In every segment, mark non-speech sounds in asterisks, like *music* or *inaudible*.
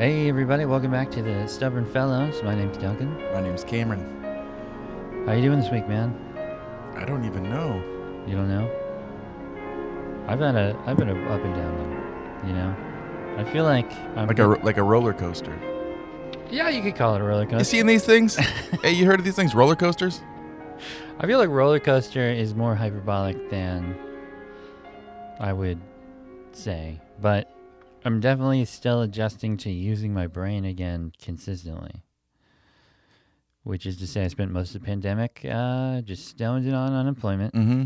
Hey, everybody! Welcome back to the Stubborn Fellows. My name's Duncan. My name's Cameron. How you doing this week, man? I don't even know. You don't know? I've had a I've been a up and down one. You know, I feel like I'm Like a ro- like a roller coaster. yeah, you could call it a roller coaster. You coaster. seen these things? *laughs* hey, you heard of these things? Roller coasters? I feel like roller coaster is more hyperbolic than I would say, but I'm definitely still adjusting to using my brain again consistently. Which is to say, I spent most of the pandemic uh, just stoned it on unemployment, Mm-hmm.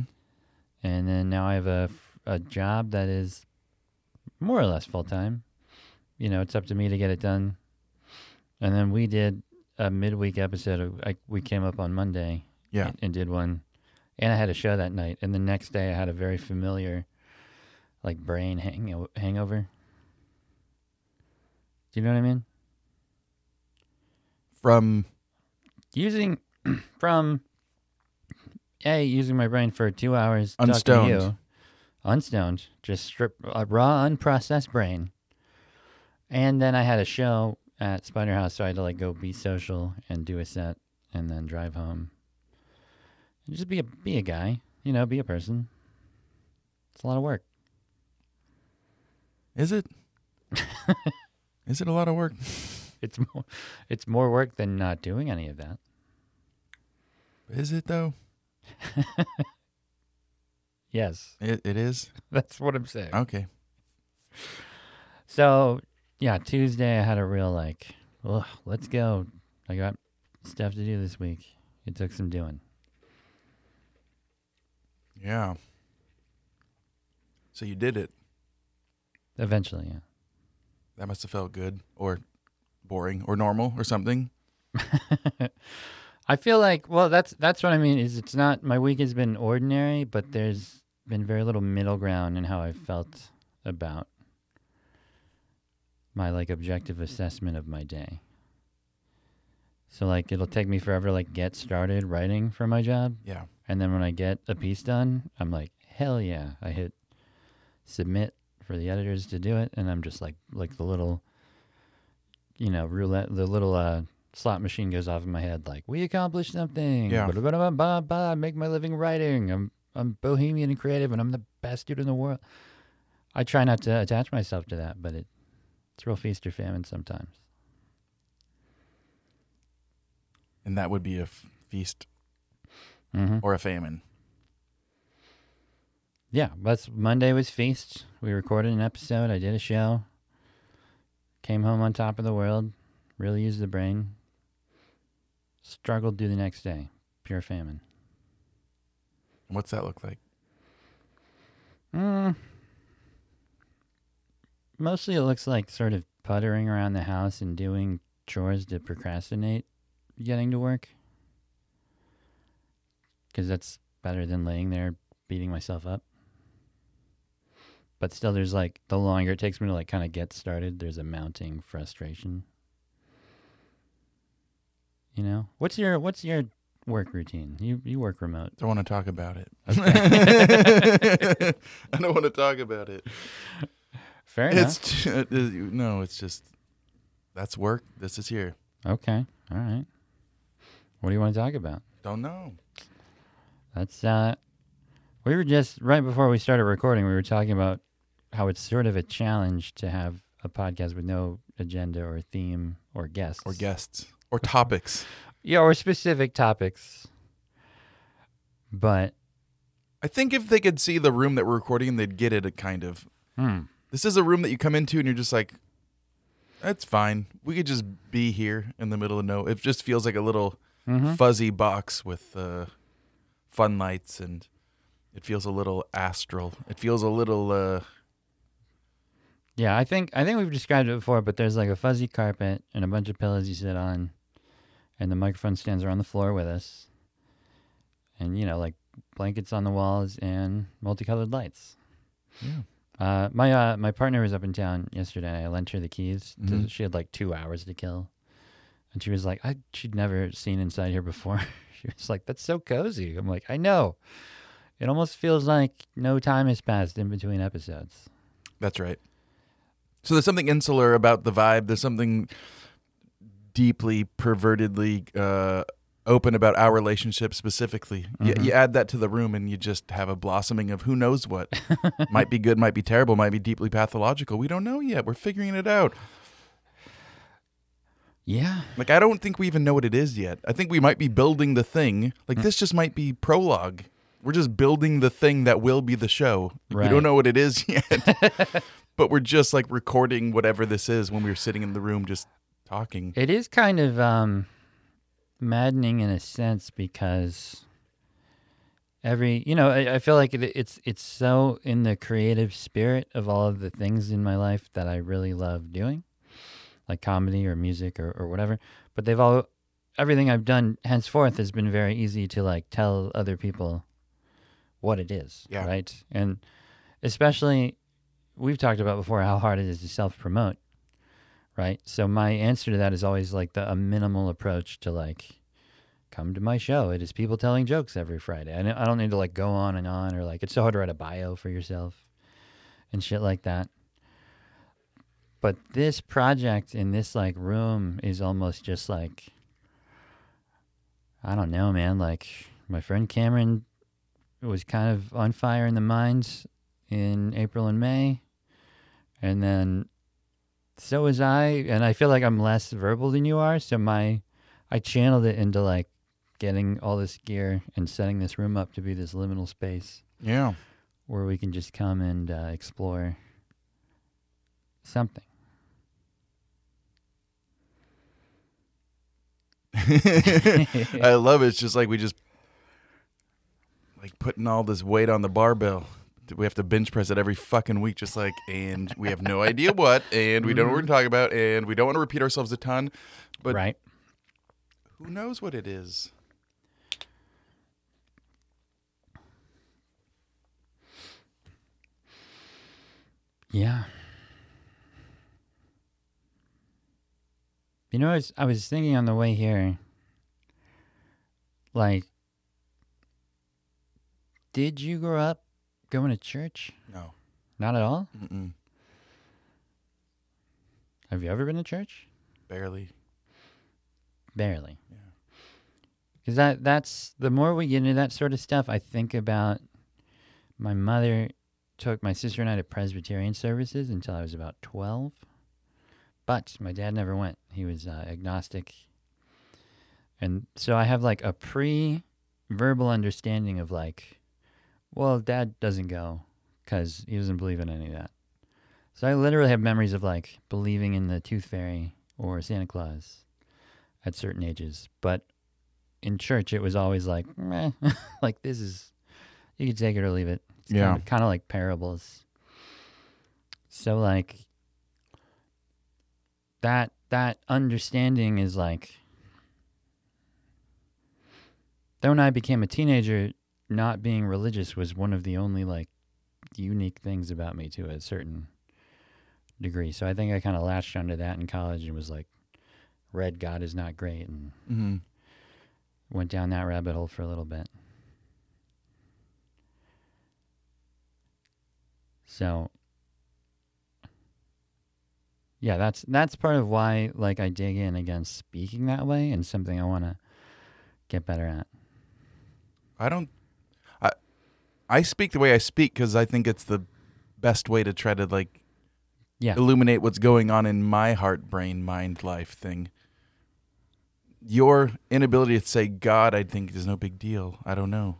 and then now I have a, a job that is more or less full time. You know, it's up to me to get it done. And then we did a midweek episode. Of, I, we came up on Monday Yeah. and, and did one. And I had a show that night. And the next day I had a very familiar, like, brain hang- hangover. Do you know what I mean? From Using *clears throat* from, hey, using my brain for two hours. Unstoned. you, unstoned, just strip, uh, raw, unprocessed brain. And then I had a show at Spider House, so I had to, like, go be social and do a set and then drive home. Just be a be a guy, you know, be a person. It's a lot of work. is it? *laughs* is it a lot of work? *laughs* It's more it's more work than not doing any of that. Is it though? *laughs* Yes, It, it is. *laughs* that's what I'm saying. Okay. So, yeah, Tuesday I had a real like, ugh, let's go. I got stuff to do this week. It took some doing. Yeah. So you did it. Eventually, yeah. That must have felt good, or boring, or normal, or something. *laughs* I feel like well that's that's what I mean is it's not my week has been ordinary, but there's been very little middle ground in how I felt about my like objective assessment of my day. So like it'll take me forever like get started writing for my job Yeah. and then when I get a piece done, I'm like, hell yeah. I hit submit for the editors to do it and I'm just like like the little you know, roulette the little uh slot machine goes off in my head like we accomplished something. Yeah. Ba-da-ba-da-ba-ba, Make my living writing. I'm I'm bohemian and creative and I'm the best dude in the world. I try not to attach myself to that, but it it's real feast or famine sometimes. And that would be a f- feast Mm-hmm. or a famine. Yeah, that's Monday was feast. We recorded an episode. I did a show. Came home on top of the world. Really used the brain. Struggled through the next day. Pure famine. What's that look like? Mm. Mostly it looks like sort of puttering around the house and doing chores to procrastinate getting to work. Because that's better than laying there beating myself up. But still, there's like, the longer it takes me to like kind of get started, there's a mounting frustration. You know? What's your, what's your work routine? You, you work remote. Don't want to talk about it. *laughs* I don't want to talk about it. Fair enough. It's t- no, it's just that's work. This is here. Okay. All right. What do you want to talk about? Don't know. That's uh we were just right before we started recording, we were talking about how it's sort of a challenge to have a podcast with no agenda or theme or guests. Or guests or topics. *laughs* Yeah, or specific topics. But I think if they could see the room that we're recording, in, they'd get it. A kind of hmm, this is a room that you come into and you're just like, that's fine. We could just be here in the middle of no. It just feels like a little mhm. fuzzy box with uh, fun lights and it feels a little astral. It feels a little. Uh, Yeah, I think I think we've described it before, but there's like a fuzzy carpet and a bunch of pillows you sit on, and the microphone stands are on the floor with us, and you know like blankets on the walls and multicolored lights. yeah. Uh, my uh, my partner was up in town yesterday. I lent her the keys. To, Mhm. She had like two hours to kill, and she was like, "I she'd never seen inside here before." *laughs* she was like, "That's so cozy." I'm like, "I know." It almost feels like no time has passed in between episodes. That's right. So there's something insular about the vibe. There's something deeply pervertedly uh, open about our relationship specifically. You, Mhm. you add that to the room, and you just have a blossoming of who knows what. *laughs* might be good, might be terrible, might be deeply pathological. We don't know yet. We're figuring it out. Yeah. Like I don't think we even know what it is yet. I think we might be building the thing. Like Mm. this just might be prologue. We're just building the thing that will be the show. We don't know what it is *laughs* yet. *laughs* but we're just like recording whatever this is when we were sitting in the room just talking. It is kind of um, maddening in a sense because every you know I, I feel like it, it's it's so in the creative spirit of all of the things in my life that I really love doing, like comedy or music or, or whatever. But they've all everything I've done henceforth has been very easy to like tell other people what it is, Yeah. right? And especially we've talked about before how hard it is to self promote right? So my answer to that is always like the a minimal approach to like come to my show. It is people telling jokes every Friday. I, I don't need to like go on and on or like it's so hard to write a bio for yourself and shit like that. But this project in this like room is almost just like I don't know, man. Like my friend Cameron was kind of on fire in the mines in April and May. And then so was I, and I feel like I'm less verbal than you are. So my, I channeled it into like getting all this gear and setting this room up to be this liminal space Yeah. where we can just come and uh, explore something. *laughs* I love it. It's just like we just like putting all this weight on the barbell. We have to bench press it every fucking week, just like, and we have no idea what, and we don't know what we're talking about, and we don't want to repeat ourselves a ton, but right? who knows what it is? Yeah. You know, I was, I was thinking on the way here, like, did you grow up going to church? No. Not at all? Mm-mm. Have you ever been to church? Barely. Barely. Yeah. Because that, that's, the more we get into that sort of stuff, I think about my mother took my sister and I to Presbyterian services until I was about 12. But my dad never went. He was uh, agnostic. And so I have like a pre verbal understanding of like, well, dad doesn't go because he doesn't believe in any of that. So I literally have memories of like believing in the tooth fairy or Santa Claus at certain ages. But in church, it was always like, meh, *laughs* like this is, you can take it or leave it. It's Yeah. Kind of, kind of like parables. So like that that understanding is like then when I became a teenager, not being religious was one of the only like unique things about me to a certain degree. So I think I kind of latched onto that in college and was like, read God is not great and Mm-hmm. went down that rabbit hole for a little bit. So yeah, that's that's part of why like I dig in against speaking that way and something I want to get better at. I don't. I speak the way I speak because I think it's the best way to try to like Yeah. illuminate what's going on in my heart, brain, mind, life thing. Your inability to say God, I think, is no big deal. I don't know.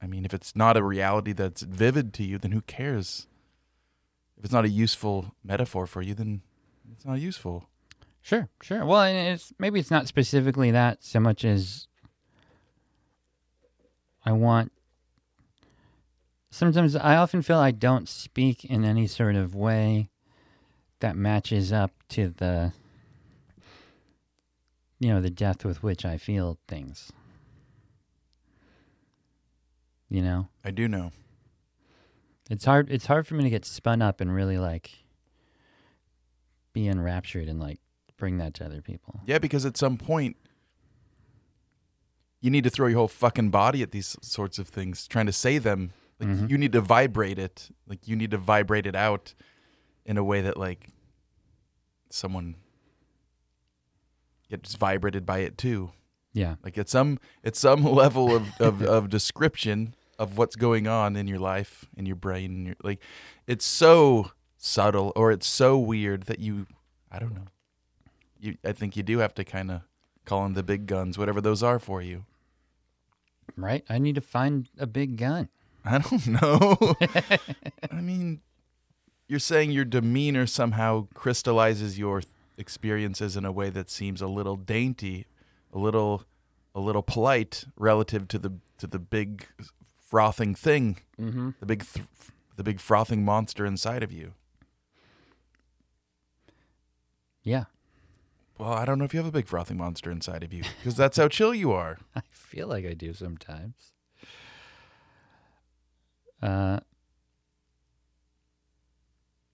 I mean, if it's not a reality that's vivid to you, then who cares? If it's not a useful metaphor for you, then it's not useful. Sure, sure. Well, and it's maybe it's not specifically that so much as I want. Sometimes I often feel I don't speak in any sort of way that matches up to the, you know, the depth with which I feel things. You know, I do know. it's hard. It's hard for me to get spun up and really like be enraptured and like bring that to other people. Yeah, because at some point, you need to throw your whole fucking body at these sorts of things, trying to say them. Like Mhm. you need to vibrate it. Like you need to vibrate it out in a way that like someone gets vibrated by it too. Yeah. Like at some at some *laughs* level of, of, *laughs* of description of what's going on in your life, in your brain, in your, like it's so subtle or it's so weird that you I don't know. You I think you do have to kind of call in the big guns, whatever those are for you. Right? I need to find a big gun. I don't *laughs* know. I mean, you're saying your demeanor somehow crystallizes your experiences in a way that seems a little dainty, a little a little polite relative to the to the big frothing thing, Mm-hmm. the big th- the big frothing monster inside of you. Yeah. Well, I don't know if you have a big frothing monster inside of you because that's how chill you are. *laughs* I feel like I do sometimes. Uh,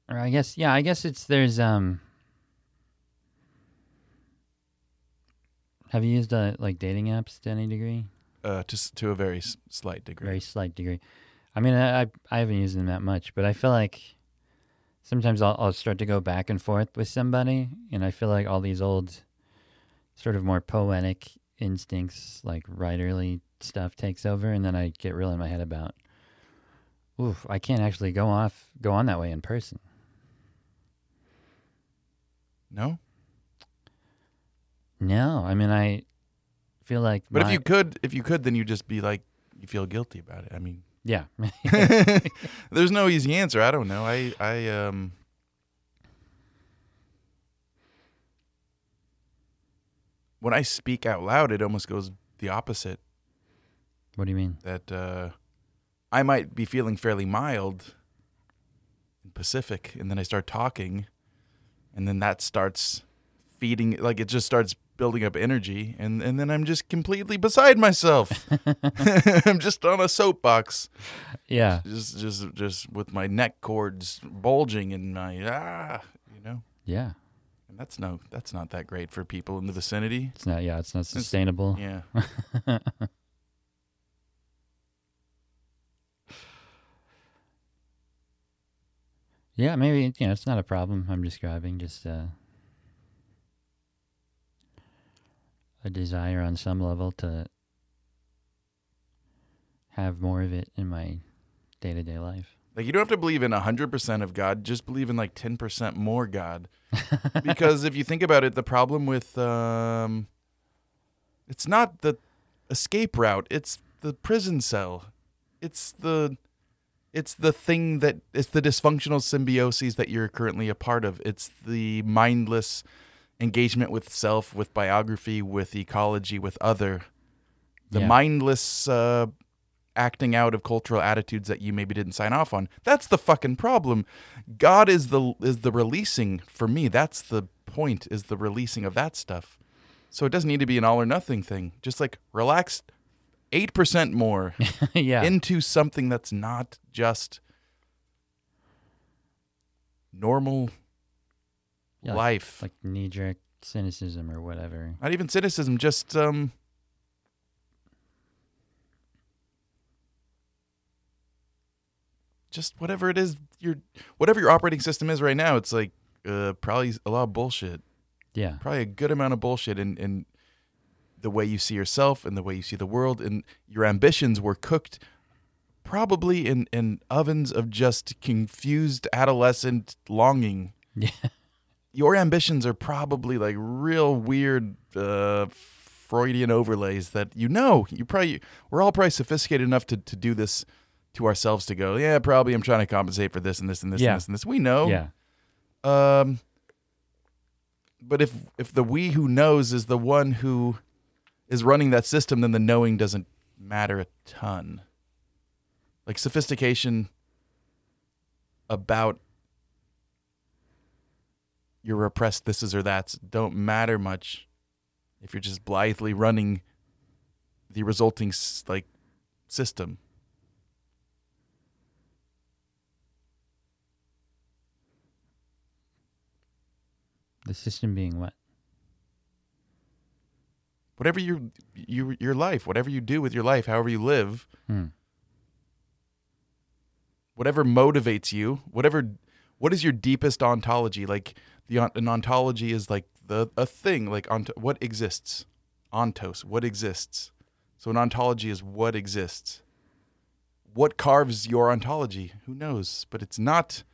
or I guess, yeah, I guess it's there's um. Have you used uh, like dating apps to any degree? Uh, to to a very s- slight degree. Very slight degree. I mean, I I- I haven't used them that much, but I feel like sometimes I'll I'll start to go back and forth with somebody, and I feel like all these old, sort of more poetic instincts, like writerly stuff, takes over, and then I get real in my head about, oof, I can't actually go off go on that way in person. No, No, I mean I feel like, but if you could, if you could, then you'd just be like you feel guilty about it. I mean, yeah, *laughs* *laughs* There's no easy answer. I don't know. I I um when I speak out loud, it almost goes the opposite. what do you mean? That uh, I might be feeling fairly mild and pacific, and then I start talking, and then that starts feeding. Like it just starts building up energy, and and then I'm just completely beside myself. *laughs* *laughs* I'm just on a soapbox Yeah, just just just with my neck cords bulging and my ah you know yeah, and that's no that's not that great for people in the vicinity it's not yeah, it's not sustainable. yeah *laughs* Yeah, maybe you know it's not a problem I'm describing, just uh, a desire on some level to have more of it in my day to day life. like you don't have to believe in 100% of god just believe in like 10% more god because if you think about it the problem with um it's not the escape route it's the prison cell it's the it's the thing that it's the dysfunctional symbioses that you're currently a part of. It's the mindless engagement with self with biography with ecology with other. The Yeah. mindless uh, acting out of cultural attitudes that you maybe didn't sign off on. That's the fucking problem. God is the is the releasing for me. That's the point is the releasing of that stuff. So it doesn't need to be an all or nothing thing. Just like relax 8% more *laughs* yeah, into something that's not just normal Yeah, life. like knee jerk cynicism or whatever. not even cynicism, just um just whatever it is your whatever your operating system is right now, it's like uh probably a lot of bullshit. Yeah, Probably a good amount of bullshit and, in the way you see yourself and the way you see the world and your ambitions were cooked probably in, in ovens of just confused adolescent longing. yeah, *laughs* Your ambitions are probably like real weird uh, Freudian overlays that you know you probably we're all probably sophisticated enough to, to do this to ourselves to go yeah probably I'm trying to compensate for this and this and this Yeah. and this and this we know yeah, um, but if if the we who knows is the one who is running that system, then the knowing doesn't matter a ton. Like sophistication about your repressed thises or that's don't matter much if you're just blithely running the resulting like system. the system being what? Whatever your your your life, whatever you do with your life, however you live, Hmm. whatever motivates you, whatever what is your deepest ontology? Like the an ontology is like the a thing like ont- what exists? Ontos what exists? So an ontology is what exists. What carves your ontology? Who knows? But it's not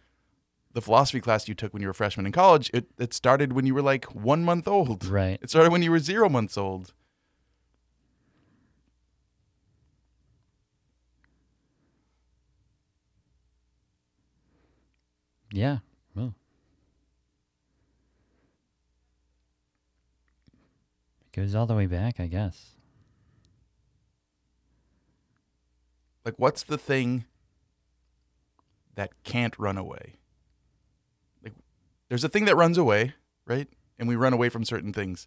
the philosophy class you took when you were a freshman in college it, it started when you were like one month old Right. it started when you were zero months old Yeah. Well. It goes all the way back, I guess. like what's the thing that can't run away there's a thing that runs away right? And we run away from certain things.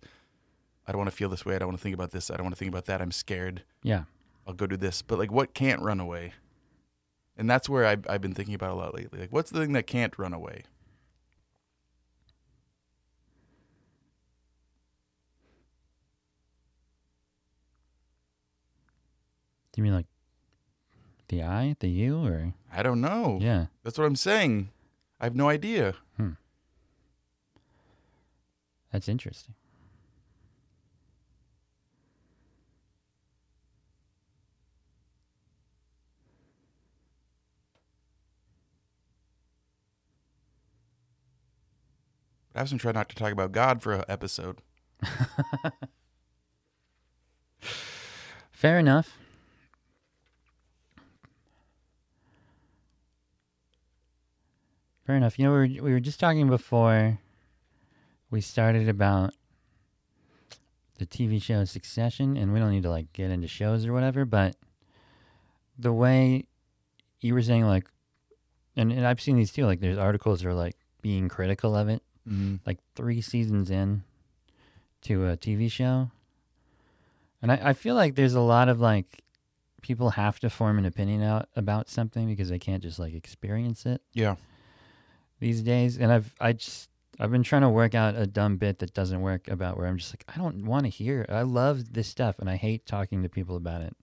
I don't want to feel this way. I don't want to think about this. I don't want to think about that. I'm scared. Yeah. i'll go do this. But like what can't run away? And that's where I've, I've been thinking about a lot lately. Like what's the thing that can't run away? Do you mean like the I, the you, or i don't know. Yeah? that's what i'm saying. I have no idea hmm. That's interesting. I've was trying not to talk about god for an episode *laughs* Fair enough. Fair enough. You know, we were, we were just talking before we started about the TV show Succession, and we don't need to like get into shows or whatever, but the way you were saying, like, and, and I've seen these too, like, there's articles that are like being critical of it, mm-hmm. like three seasons in to a TV show. And I, I feel like there's a lot of like people have to form an opinion out about something because they can't just like experience it yeah these days. And I've I just I've been trying to work out a dumb bit that doesn't work about where I'm just like I don't want to hear. I love this stuff and I hate talking to people about it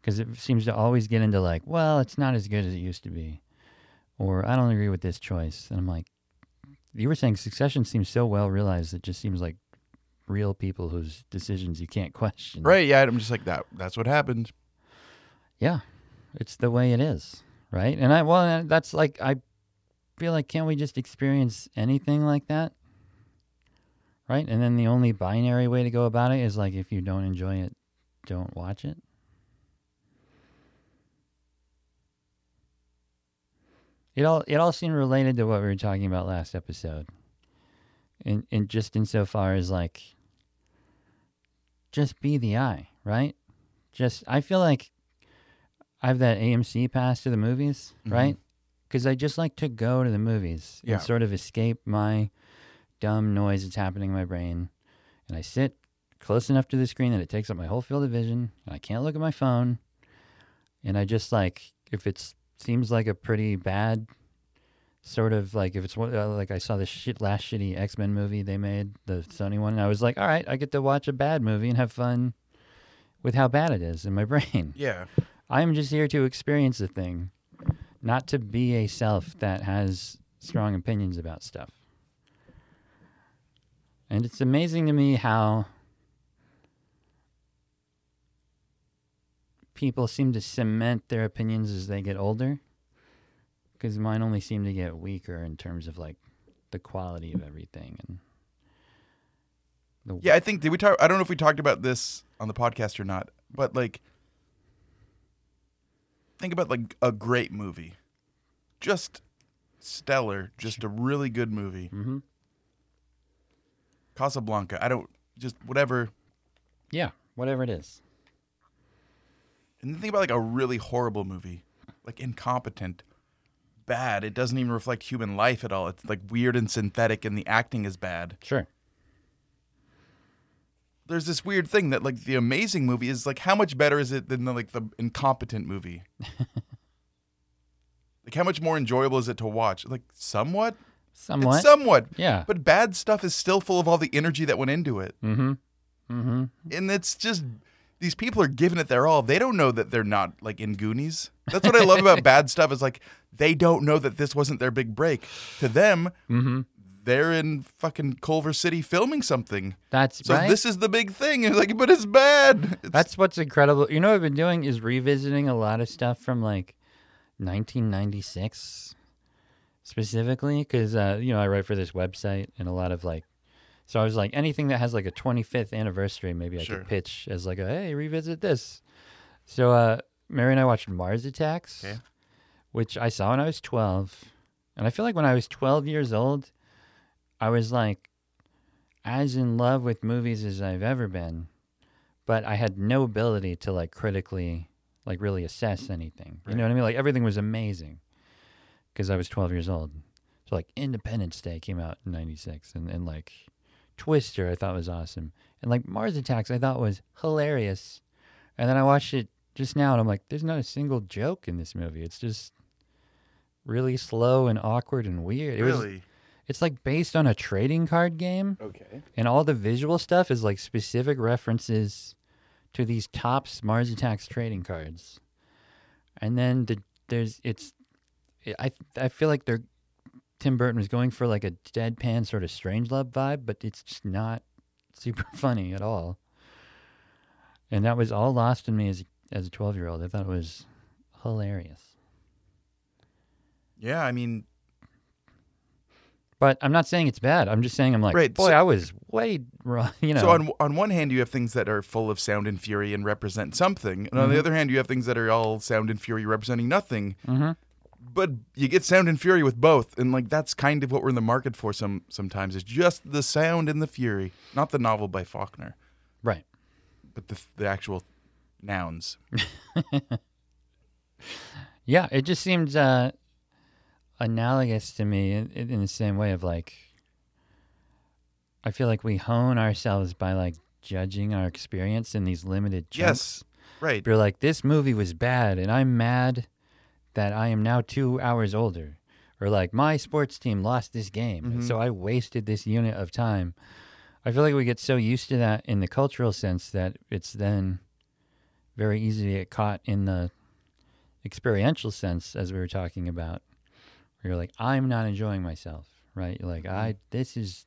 because it seems to always get into like, well, it's not as good as it used to be, or I don't agree with this choice. And I'm like, you were saying Succession seems so well realized. It just seems like real people whose decisions you can't question. right yeah i'm just like that that's what happened Yeah, it's the way it is, right? And I well, that's like I feel like can't we just experience anything like that, right? And then the only binary way to go about it is like if you don't enjoy it, don't watch it. It all it all seemed related to what we were talking about last episode, in in just insofar as like, just be the eye, right? Just I feel like I have that AMC pass to the movies, Mhm. right? Because I just like to go to the movies Yeah. and sort of escape my dumb noise that's happening in my brain. And I sit close enough to the screen that it takes up my whole field of vision, and I can't look at my phone. And I just like, if it seems like a pretty bad sort of like, if it's one- uh, like I saw the shit, last shitty X Men movie they made, the Sony one, and I was like, all right, I get to watch a bad movie and have fun with how bad it is in my *laughs* brain. yeah I'm just here to experience the thing, not to be a self that has strong opinions about stuff. And it's amazing to me how people seem to cement their opinions as they get older. Because mine only seem to get weaker in terms of like the quality of everything and Yeah, I think did we talk? I don't know if we talked about this on the podcast or not, but like, think about like a great movie, just stellar, just a really good movie. Mhm. Casablanca. I don't just whatever. yeah, whatever it is. And then think about like a really horrible movie, like incompetent, bad. It doesn't even reflect human life at all. It's like weird and synthetic, and the acting is bad. Sure. There's this weird thing that like the amazing movie is like how much better is it than the, like the incompetent movie? *laughs* like how much more enjoyable is it to watch? Like somewhat, Somewhat. it's somewhat, yeah. but bad stuff is still full of all the energy that went into it, mm-hmm. Mm-hmm. and it's just these people are giving it their all. They don't know that they're not like in Goonies. That's what I love about *laughs* bad stuff is like they don't know that this wasn't their big break. To them, Mm-hmm. They're in fucking Culver City filming something. That's So right. this is the big thing. *laughs* It's like, but it's bad. It's- That's what's incredible. You know what I've been doing is revisiting a lot of stuff from like 1996 specifically because uh, you know I write for this website and a lot of like so I was like anything that has like a 25th anniversary maybe I Sure. could pitch as like a hey revisit this. So uh, Mary and I watched Mars Attacks, Okay. which I saw when I was 12, and I feel like when I was 12 years old, I was like as in love with movies as I've ever been but I had no ability to like critically like really assess anything. You know what I mean? Like everything was amazing because I was 12 years old. So like Independence Day came out in 96 and, and like Twister I thought was awesome. And like Mars Attacks I thought was hilarious. And then I watched it just now and I'm like there's not a single joke in this movie. It's just really slow and awkward and weird. It was really it's like based on a trading card game okay. and all the visual stuff is like specific references to these Topps Mars Attacks trading cards, and then the, there's it's I I feel like they're Tim Burton was going for like a deadpan sort of Strangelove vibe, but it's just not *laughs* super funny at all. And that was all lost in me as as a twelve year old. I thought it was hilarious. Yeah, I mean, But I'm not saying it's bad. I'm just saying I'm like, Right, boy, so- I was way wrong. *laughs* You know, so on on one hand you have things that are full of sound and fury and represent something, and on the Mhm. other hand you have things that are all sound and fury representing nothing. Mhm. But you get sound and fury with both, and like that's kind of what we're in the market for. Some sometimes it's just the sound and the fury, not the novel by Faulkner, right. but the the actual nouns. *laughs* Yeah, it just seems. uh, analogous to me in, in the same way of like, I feel like we hone ourselves by like judging our experience in these limited chunks. Yes, right. You're like, this movie was bad, and I'm mad that I am now two hours older. Or like, my sports team lost this game, and Mhm. so I wasted this unit of time. I feel like we get so used to that in the cultural sense that it's then very easy to get caught in the experiential sense, as we were talking about, where you're like, I'm not enjoying myself, right? You're like, mm-hmm. I, this is,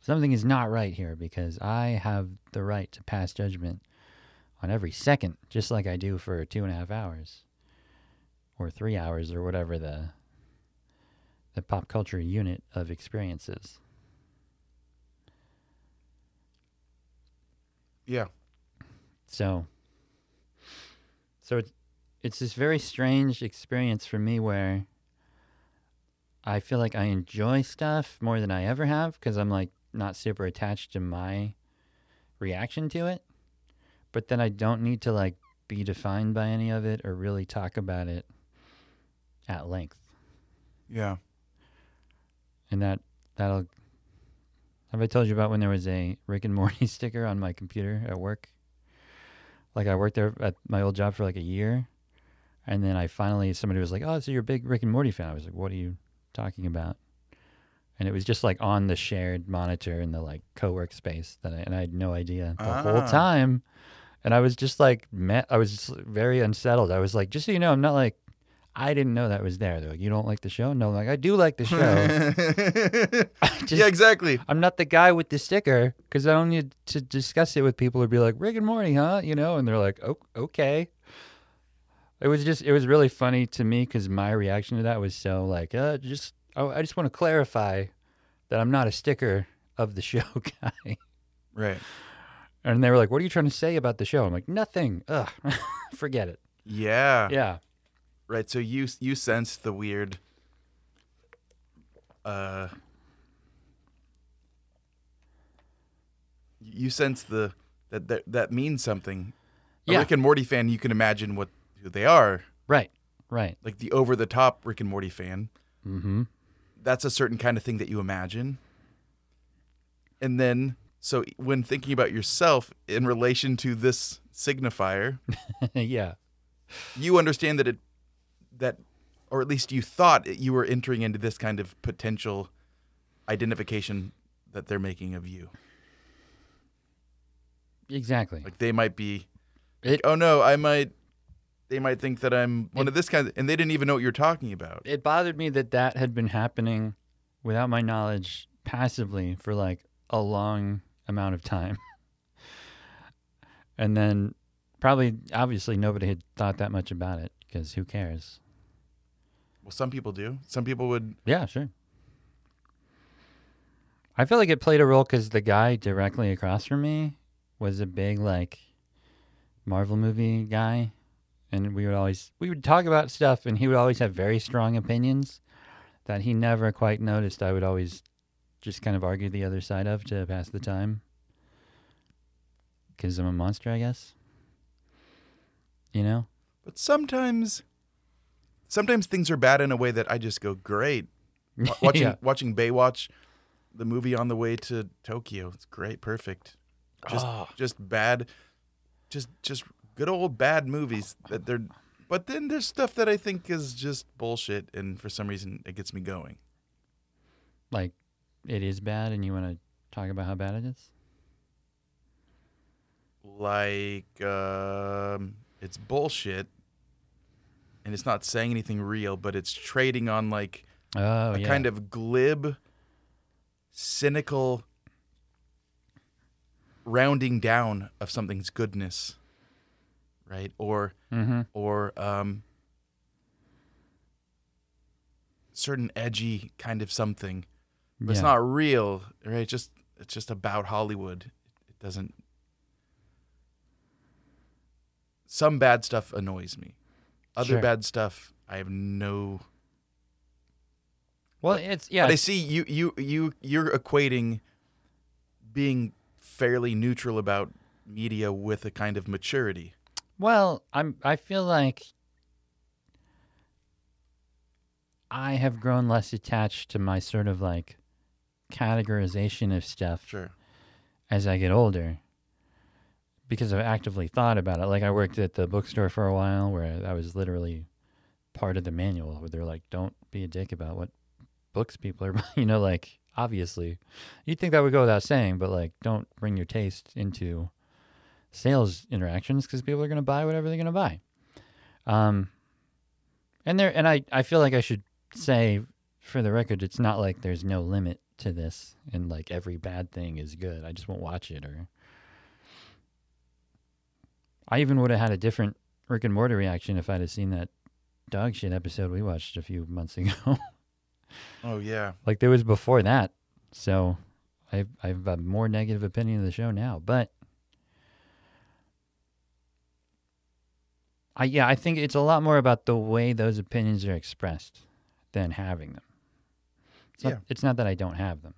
something is not right here because I have the right to pass judgment on every second, just like I do for two and a half hours or three hours or whatever the the pop culture unit of experiences. Yeah, So so it's it's this very strange experience for me where I feel like I enjoy stuff more than I ever have because I'm like not super attached to my reaction to it. But then I don't need to like be defined by any of it or really talk about it at length. yeah. And that that'll have I told you about when there was a Rick and Morty *laughs* sticker on my computer at work? Like I worked there at my old job for like a year, and then I finally somebody was like, "Oh, so you're a big Rick and Morty fan?" I was like, "What are you talking about?" And it was just like on the shared monitor in the like co-work space that I, and I had no idea the whole Ah. time. And I was just like, met, I was very unsettled. I was like, just so you know, I'm not like, I didn't know that was there. They're like, you don't like the show? No, I'm like, I do like the show. *laughs* Just- yeah, exactly. I'm not the guy with the sticker because I don't need to discuss it with people who'd be like, Rick and Morty, huh? You know, and they're like, oh, okay. It was just, it was really funny to me because my reaction to that was so like, uh, just, oh, I just want to clarify that I'm not a sticker of the *laughs* show guy. Right. And they were like, what are you trying to say about the show? I'm like, nothing. Ugh, *laughs* forget it. Yeah. Yeah. Right. So you you sense the weird. Uh. You sense the that that, that means something. A Yeah. Rick and Morty fan, you can imagine what who they are. Right. Right. Like the over the top Rick and Morty fan. Mm-hmm. That's a certain kind of thing that you imagine. And then, so when thinking about yourself in relation to this signifier, *laughs* yeah. you understand that it that or at least you thought it- you were entering into this kind of potential identification that they're making of you Exactly. like they might be It- oh no i might they might think that i'm one of this kind of, and they didn't even know what you're talking about it bothered me that that had been happening without my knowledge passively for like a long amount of time. *laughs* and then probably obviously nobody had thought that much about it because who cares? Well, some people do. Some people would. Yeah, sure. I feel like it played a role because the guy directly across from me was a big like Marvel movie guy, and we would always we would talk about stuff, and he would always have very strong opinions that he never quite noticed. I would always just kind of argue the other side of to pass the time because I'm a monster, I guess. You know? But sometimes, sometimes things are bad in a way that I just go great. *laughs* Wa- Watching Yeah. watching Baywatch, the movie on the way to Tokyo. It's great, perfect. Just Oh. just bad, just just good old bad movies that they're. But then there's stuff that I think is just bullshit, and for some reason it gets me going. Like, it is bad, and you want to talk about how bad it is? Like um, it's bullshit, and it's not saying anything real, but it's trading on like Oh, a yeah. kind of glib, cynical rounding down of something's goodness, right? Or Mm-hmm. or um, certain edgy kind of something, but it's not real, right? It's just it's just about Hollywood. It doesn't. Some bad stuff annoys me. Other Sure. bad stuff, I have no Well, it's yeah. but I see you you you you're equating being fairly neutral about media with a kind of maturity. Well, I'm. I feel like I have grown less attached to my sort of like categorization of stuff Sure. as I get older, because I've actively thought about it. Like I worked at the bookstore for a while, where I was literally part of the manual, where they're like, "Don't be a dick about what books people are," *laughs* you know, like obviously, you'd think that would go without saying, but like, don't bring your taste into sales interactions because people are going to buy whatever they're going to buy. Um, and there, and I, I feel like I should say, for the record, it's not like there's no limit to this, and like every bad thing is good. I just won't watch it, or I even would have had a different Rick and Morty reaction if I'd have seen that dog shit episode we watched a few months *laughs* ago. Oh yeah. like there was before that, so I've I've a more negative opinion of the show now, but. I, yeah, I think it's a lot more about the way those opinions are expressed than having them. It's not, Yeah. it's not that I don't have them.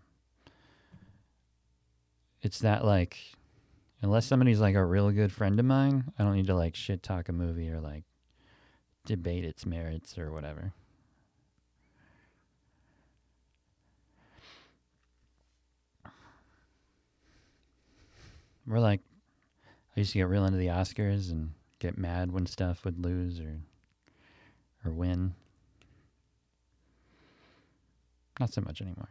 It's that like, unless somebody's like a real good friend of mine, I don't need to like shit talk a movie or like debate its merits or whatever. We're like, I used to get real into the Oscars and get mad when stuff would lose or or win. Not so much anymore.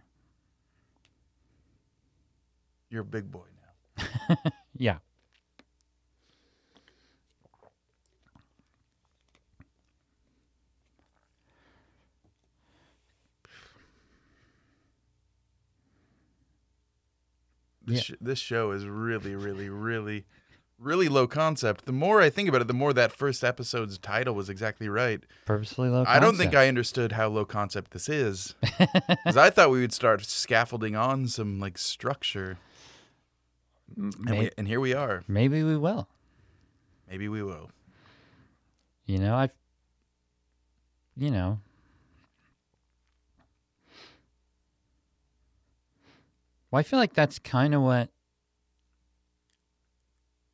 You're a big boy now. *laughs* Yeah. This Yeah. sh- this show is really really really really low concept. The more I think about it, the more that first episode's title was exactly right. Purposely low. I don't think. I understood how low concept this is. *laughs* Cuz I thought we would start scaffolding on some like structure. M- And, we, and here we are. maybe we will. Maybe we will. You know, I've, you know, well, I feel like that's kind of what,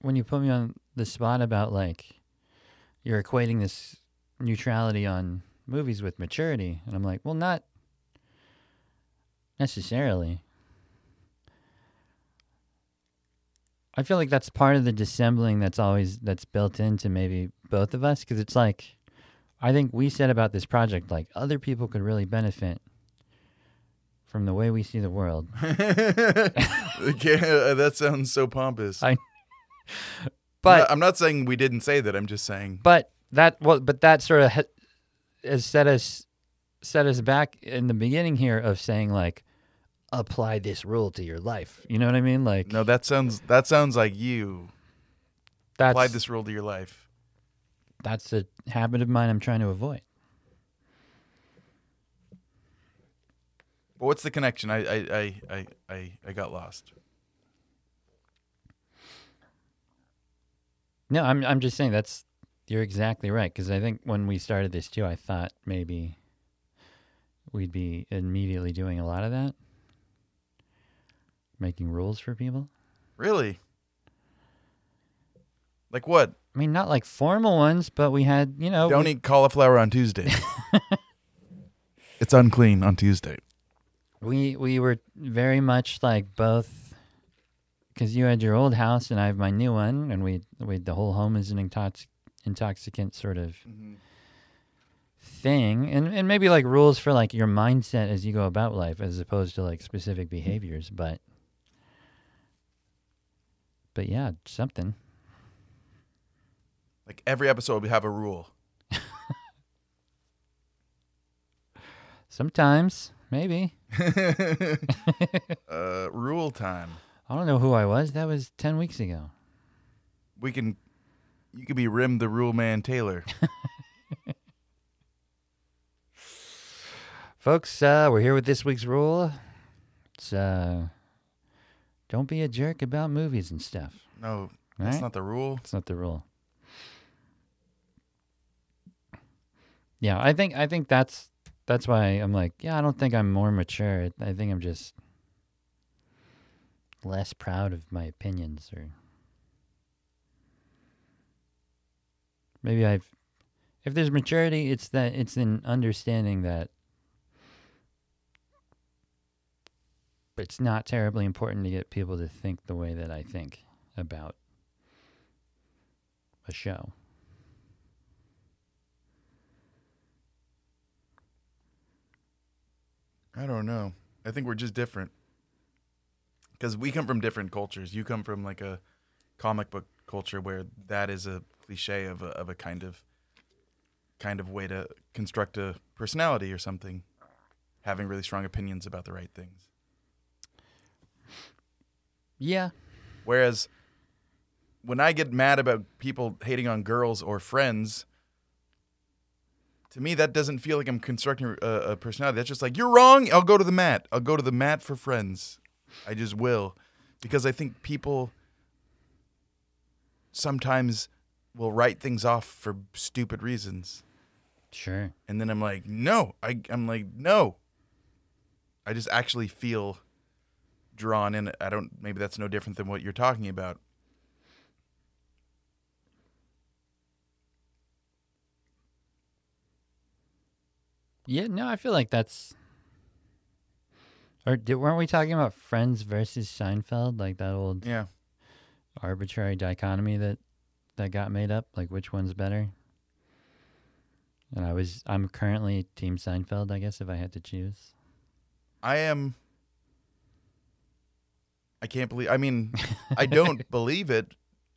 when you put me on the spot about like, you're equating this neutrality on movies with maturity. And I'm like, well, not necessarily. I feel like that's part of the dissembling that's always that's built into maybe both of us because it's like I think we said about this project like other people could really benefit from the way we see the world. *laughs* Okay, that sounds so pompous. I- *laughs* But I'm not saying we didn't say that. I'm just saying. but that well but that sort of has set us set us back in the beginning here of saying like apply this rule to your life. You know what I mean? Like No, that sounds that sounds like you that's applied this rule to your life. that's a habit of mine I'm trying to avoid. But what's the connection? I I I I I, I got lost. No, I'm I'm just saying that's you're exactly right because I think when we started this too, I thought maybe we'd be immediately doing a lot of that, making rules for people. Really? Like what? I mean, not like formal ones, but we had you know Don't we- eat cauliflower on Tuesday. *laughs* it's unclean on Tuesday. we we were very much like both because you had your old house and I have my new one, and we we the whole home is an intox- intoxicant sort of thing, and and maybe like rules for like your mindset as you go about life, as opposed to like specific behaviors, but but yeah, something. Like every episode, we have a rule. *laughs* Sometimes maybe *laughs* Uh, rule time. I don't know who I was. That was ten weeks ago. We can. You could be Tim the Rule Man Taylor. *laughs* Folks, uh, we're here with this week's rule. It's uh, don't be a jerk about movies and stuff. No, that's Right? not the rule. It's not the rule. Yeah, I think I think that's that's why I'm like, yeah, I don't think I'm more mature. I think I'm just less proud of my opinions or maybe I've if there's maturity, it's that it's in understanding that it's not terribly important to get people to think the way that I think about a show. I don't know. I think we're just different. Because we come from different cultures. You come from like a comic book culture where that is a cliche of a, of a kind of kind of way to construct a personality or something. Having really strong opinions about the right things. Yeah. Whereas when I get mad about people hating on girls or friends, to me that doesn't feel like I'm constructing a, a personality. That's just like you're wrong. I'll go to the mat. I'll go to the mat for friends. I just will, because I think people sometimes will write things off for stupid reasons, Sure. and then I'm like, no. I I'm like, no. I just actually feel drawn in. I don't. Maybe that's no different than what you're talking about. Yeah, no, I feel like that's or did, weren't we talking about Friends versus Seinfeld, like that old Yeah. arbitrary dichotomy that that got made up, like which one's better? And I was I'm currently team Seinfeld, I guess if I had to choose. I am. I can't believe. I mean, I don't *laughs* believe it,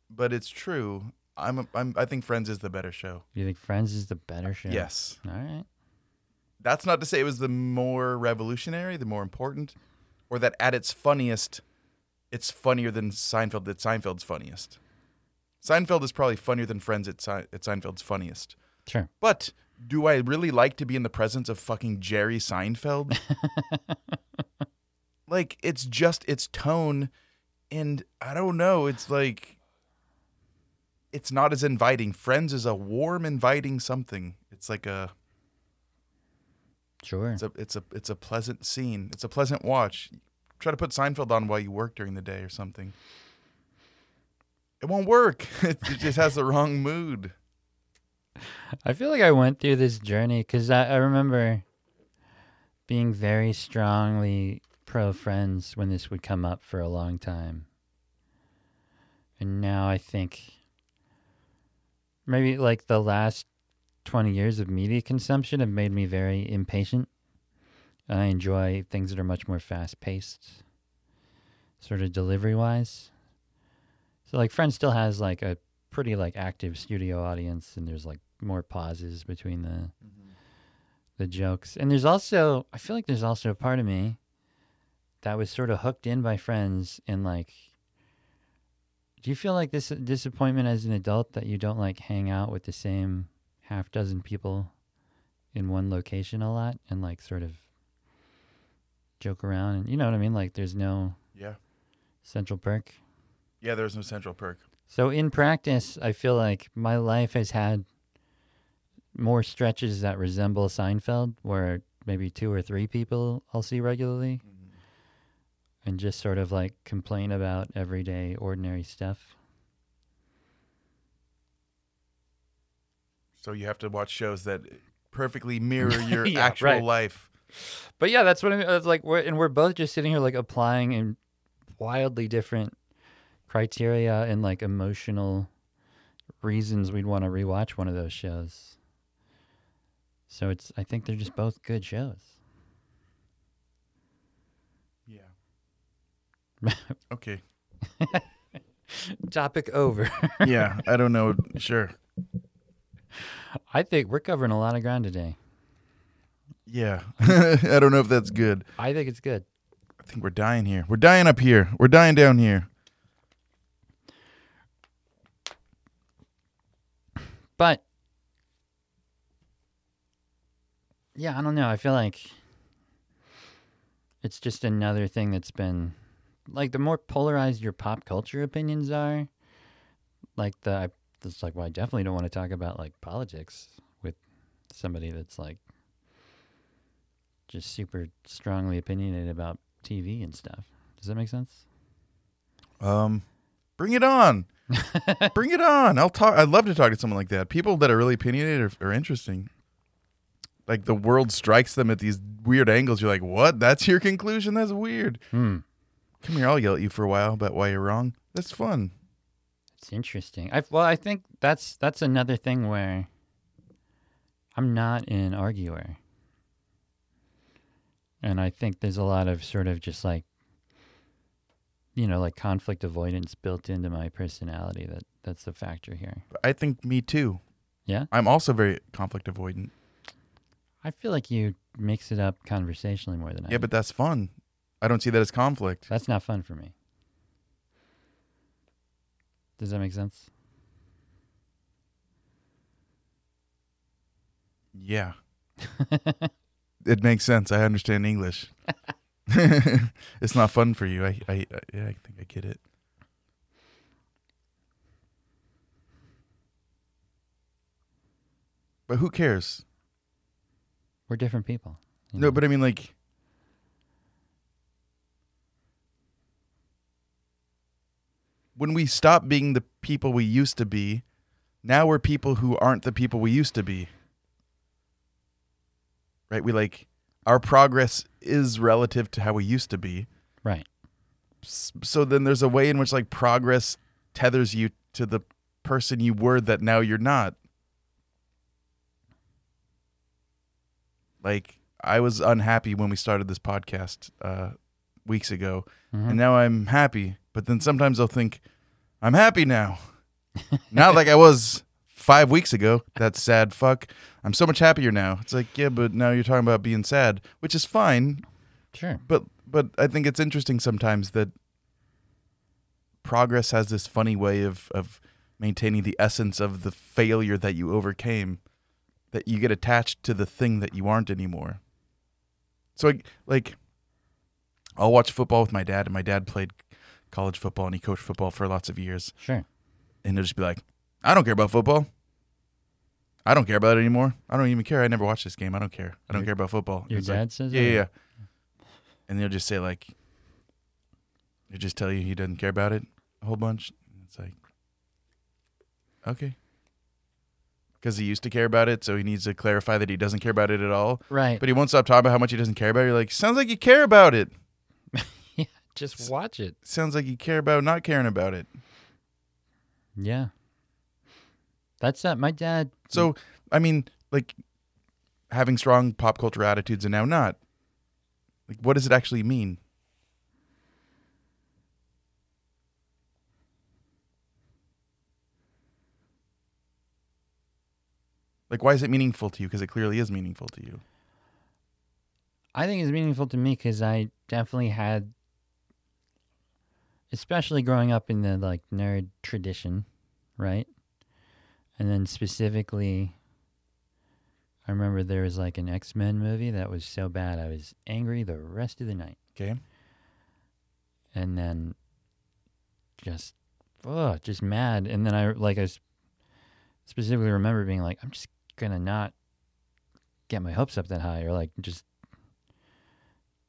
but it's true. I'm. A, I'm. I think Friends is the better show. You think Friends is the better show? Yes. All right. That's not to say it was the more revolutionary, the more important, or that at its funniest, it's funnier than Seinfeld. That Seinfeld's funniest. Seinfeld is probably funnier than Friends. At, Se- at Seinfeld's funniest. Sure. But do I really like to be in the presence of fucking Jerry Seinfeld? *laughs* like it's just its tone and I don't know, it's like it's not as inviting. Friends is a warm inviting something. It's like a Sure. it's a it's a it's a pleasant scene. It's a pleasant watch. Try to put Seinfeld on while you work during the day or something. It won't work. *laughs* It just has the wrong mood. I feel like I went through this journey because I, I remember being very strongly pro friends when this would come up for a long time. And now I think maybe like the last 20 years of media consumption have made me very impatient. I enjoy things that are much more fast paced, sort of delivery wise. So, like, Friends still has like a pretty like active studio audience and there's like more pauses between the mm-hmm. the jokes and there's also i feel like there's also a part of me that was sort of hooked in by friends and like do you feel like this disappointment as an adult that you don't like hang out with the same half dozen people in one location a lot and like sort of joke around and you know what I mean? Like there's no Yeah. central perk. Yeah, there's no central perk. So in practice, I feel like my life has had more stretches that resemble Seinfeld, where maybe two or three people I'll see regularly, mm-hmm. and just sort of like complain about everyday, ordinary stuff. So you have to watch shows that perfectly mirror *laughs* your Yeah, actual right. life. But yeah, that's what I mean. It's like, we're, and we're both just sitting here like applying in wildly different criteria and like emotional reasons we'd want to rewatch one of those shows. So it's, I think they're just both good shows. Yeah. *laughs* okay. Topic over. Yeah, I don't know. Sure. I think we're covering a lot of ground today. Yeah. *laughs* I don't know if that's good. I think it's good. I think we're dying here. We're dying up here. We're dying down here. But yeah, I don't know. I feel like it's just another thing that's been like the more polarized your pop culture opinions are, like the I, it's like well, I definitely don't want to talk about like politics with somebody that's like just super strongly opinionated about TV and stuff. Does that make sense? Um, bring it on. *laughs* bring it on. I'll talk. I'd love to talk to someone like that. People that are really opinionated are, are interesting. Like the world strikes them at these weird angles. You're like, what? That's your conclusion? That's weird. Hmm. Come here. I'll yell at you for a while about why you're wrong. That's fun. Interesting. I well, I think that's that's another thing where I'm not an arguer, and I think there's a lot of sort of just like you know like conflict avoidance built into my personality. That that's a factor here. I think me too. Yeah? I'm also very conflict avoidant. I feel like you mix it up conversationally more than I. Yeah, do. but that's fun. I don't see that as conflict. that's not fun for me. Does that make sense? Yeah. *laughs* it makes sense. I understand English. *laughs* it's not fun for you. I, I, I, yeah, I think I get it. But who cares? We're different people. No, know? but I mean, like, when we stop being the people we used to be, now we're people who aren't the people we used to be. Right? We like, our progress is relative to how we used to be. right. So then there's a way in which, like, progress tethers you to the person you were that now you're not. Like, I was unhappy when we started this podcast uh, weeks ago, Mhm. and now I'm happy. But then sometimes I'll think, I'm happy now. Not like I was five weeks ago. That sad fuck. I'm so much happier now. It's like, yeah, but now you're talking about being sad, which is fine. Sure. But but I think it's interesting sometimes that progress has this funny way of of maintaining the essence of the failure that you overcame. That you get attached to the thing that you aren't anymore. So like, like I'll watch football with my dad, and my dad played college football and he coached football for lots of years. Sure. And he'll just be like, I don't care about football. I don't care about it anymore. I don't even care. I never watched this game. I don't care. I don't Your- care about football. Your It's like, dad says yeah, that? yeah, yeah. And they'll just say like, they'll just tell you he doesn't care about it a whole bunch. It's like, okay, because he used to care about it, so he needs to clarify that he doesn't care about it at all. Right. But he won't stop talking about how much he doesn't care about it. You're like, sounds like you care about it. Just watch it. Sounds like you care about not caring about it. Yeah. That's that. my dad. So, I mean, like having strong pop culture attitudes and now not. Like, what does it actually mean? Like, why is it meaningful to you? Because it clearly is meaningful to you. I think it's meaningful to me because I definitely had, especially growing up in the like nerd tradition, right? And then specifically, I remember there was like an X Men movie that was so bad I was angry the rest of the night, Okay. and then just, oh, just mad. And then I like I specifically remember being like, I'm just gonna not get my hopes up that high, or like just,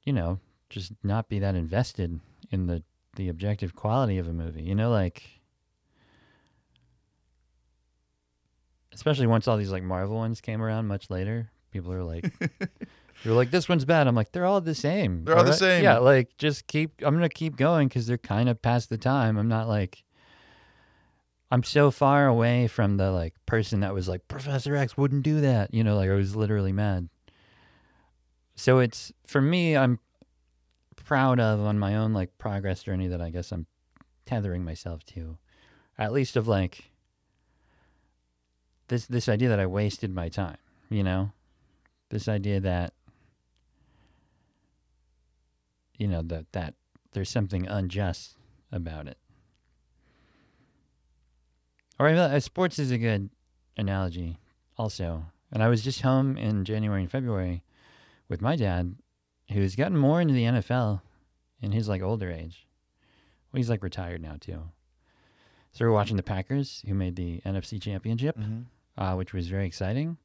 you know, just not be that invested in the the objective quality of a movie. You know, like. Especially once all these like Marvel ones came around much later, people are like, *laughs* "You're like this one's bad." I'm like, "They're all the same. They're all the same. Yeah, like just keep. I'm gonna keep going because they're kind of past the time. I'm not like. I'm so far away from the like person that was like Professor X wouldn't do that. You know, like I was literally mad. So it's for me, I'm proud of on my own like progress journey that I guess I'm tethering myself to, at least of like this this idea that I wasted my time. You know, this idea that you know that that there's something unjust about it. Or like sports is a good analogy, also. And I was just home in January and February with my dad, who's gotten more into the NFL in his like older age. Well, he's like retired now too. So we're watching the Packers, who made the NFC Championship, Mm-hmm. uh, which was very exciting,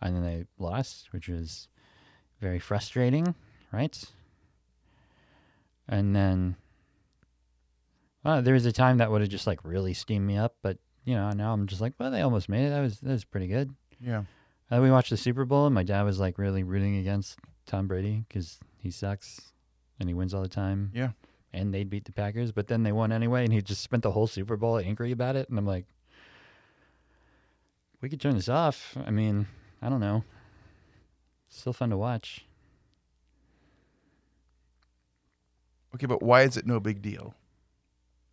and then they lost, which was very frustrating, right? And then, well, there was a time that would have just like really steamed me up, but you know, now I'm just like, well, they almost made it. That was that was pretty good. Yeah. We watched the Super Bowl, and my dad was like really rooting against Tom Brady because he sucks and he wins all the time. Yeah. And they'd beat the Packers, but then they won anyway, and he just spent the whole Super Bowl angry about it. And I'm like, we could turn this off. I mean, I don't know. Still fun to watch. Okay, but why is it no big deal?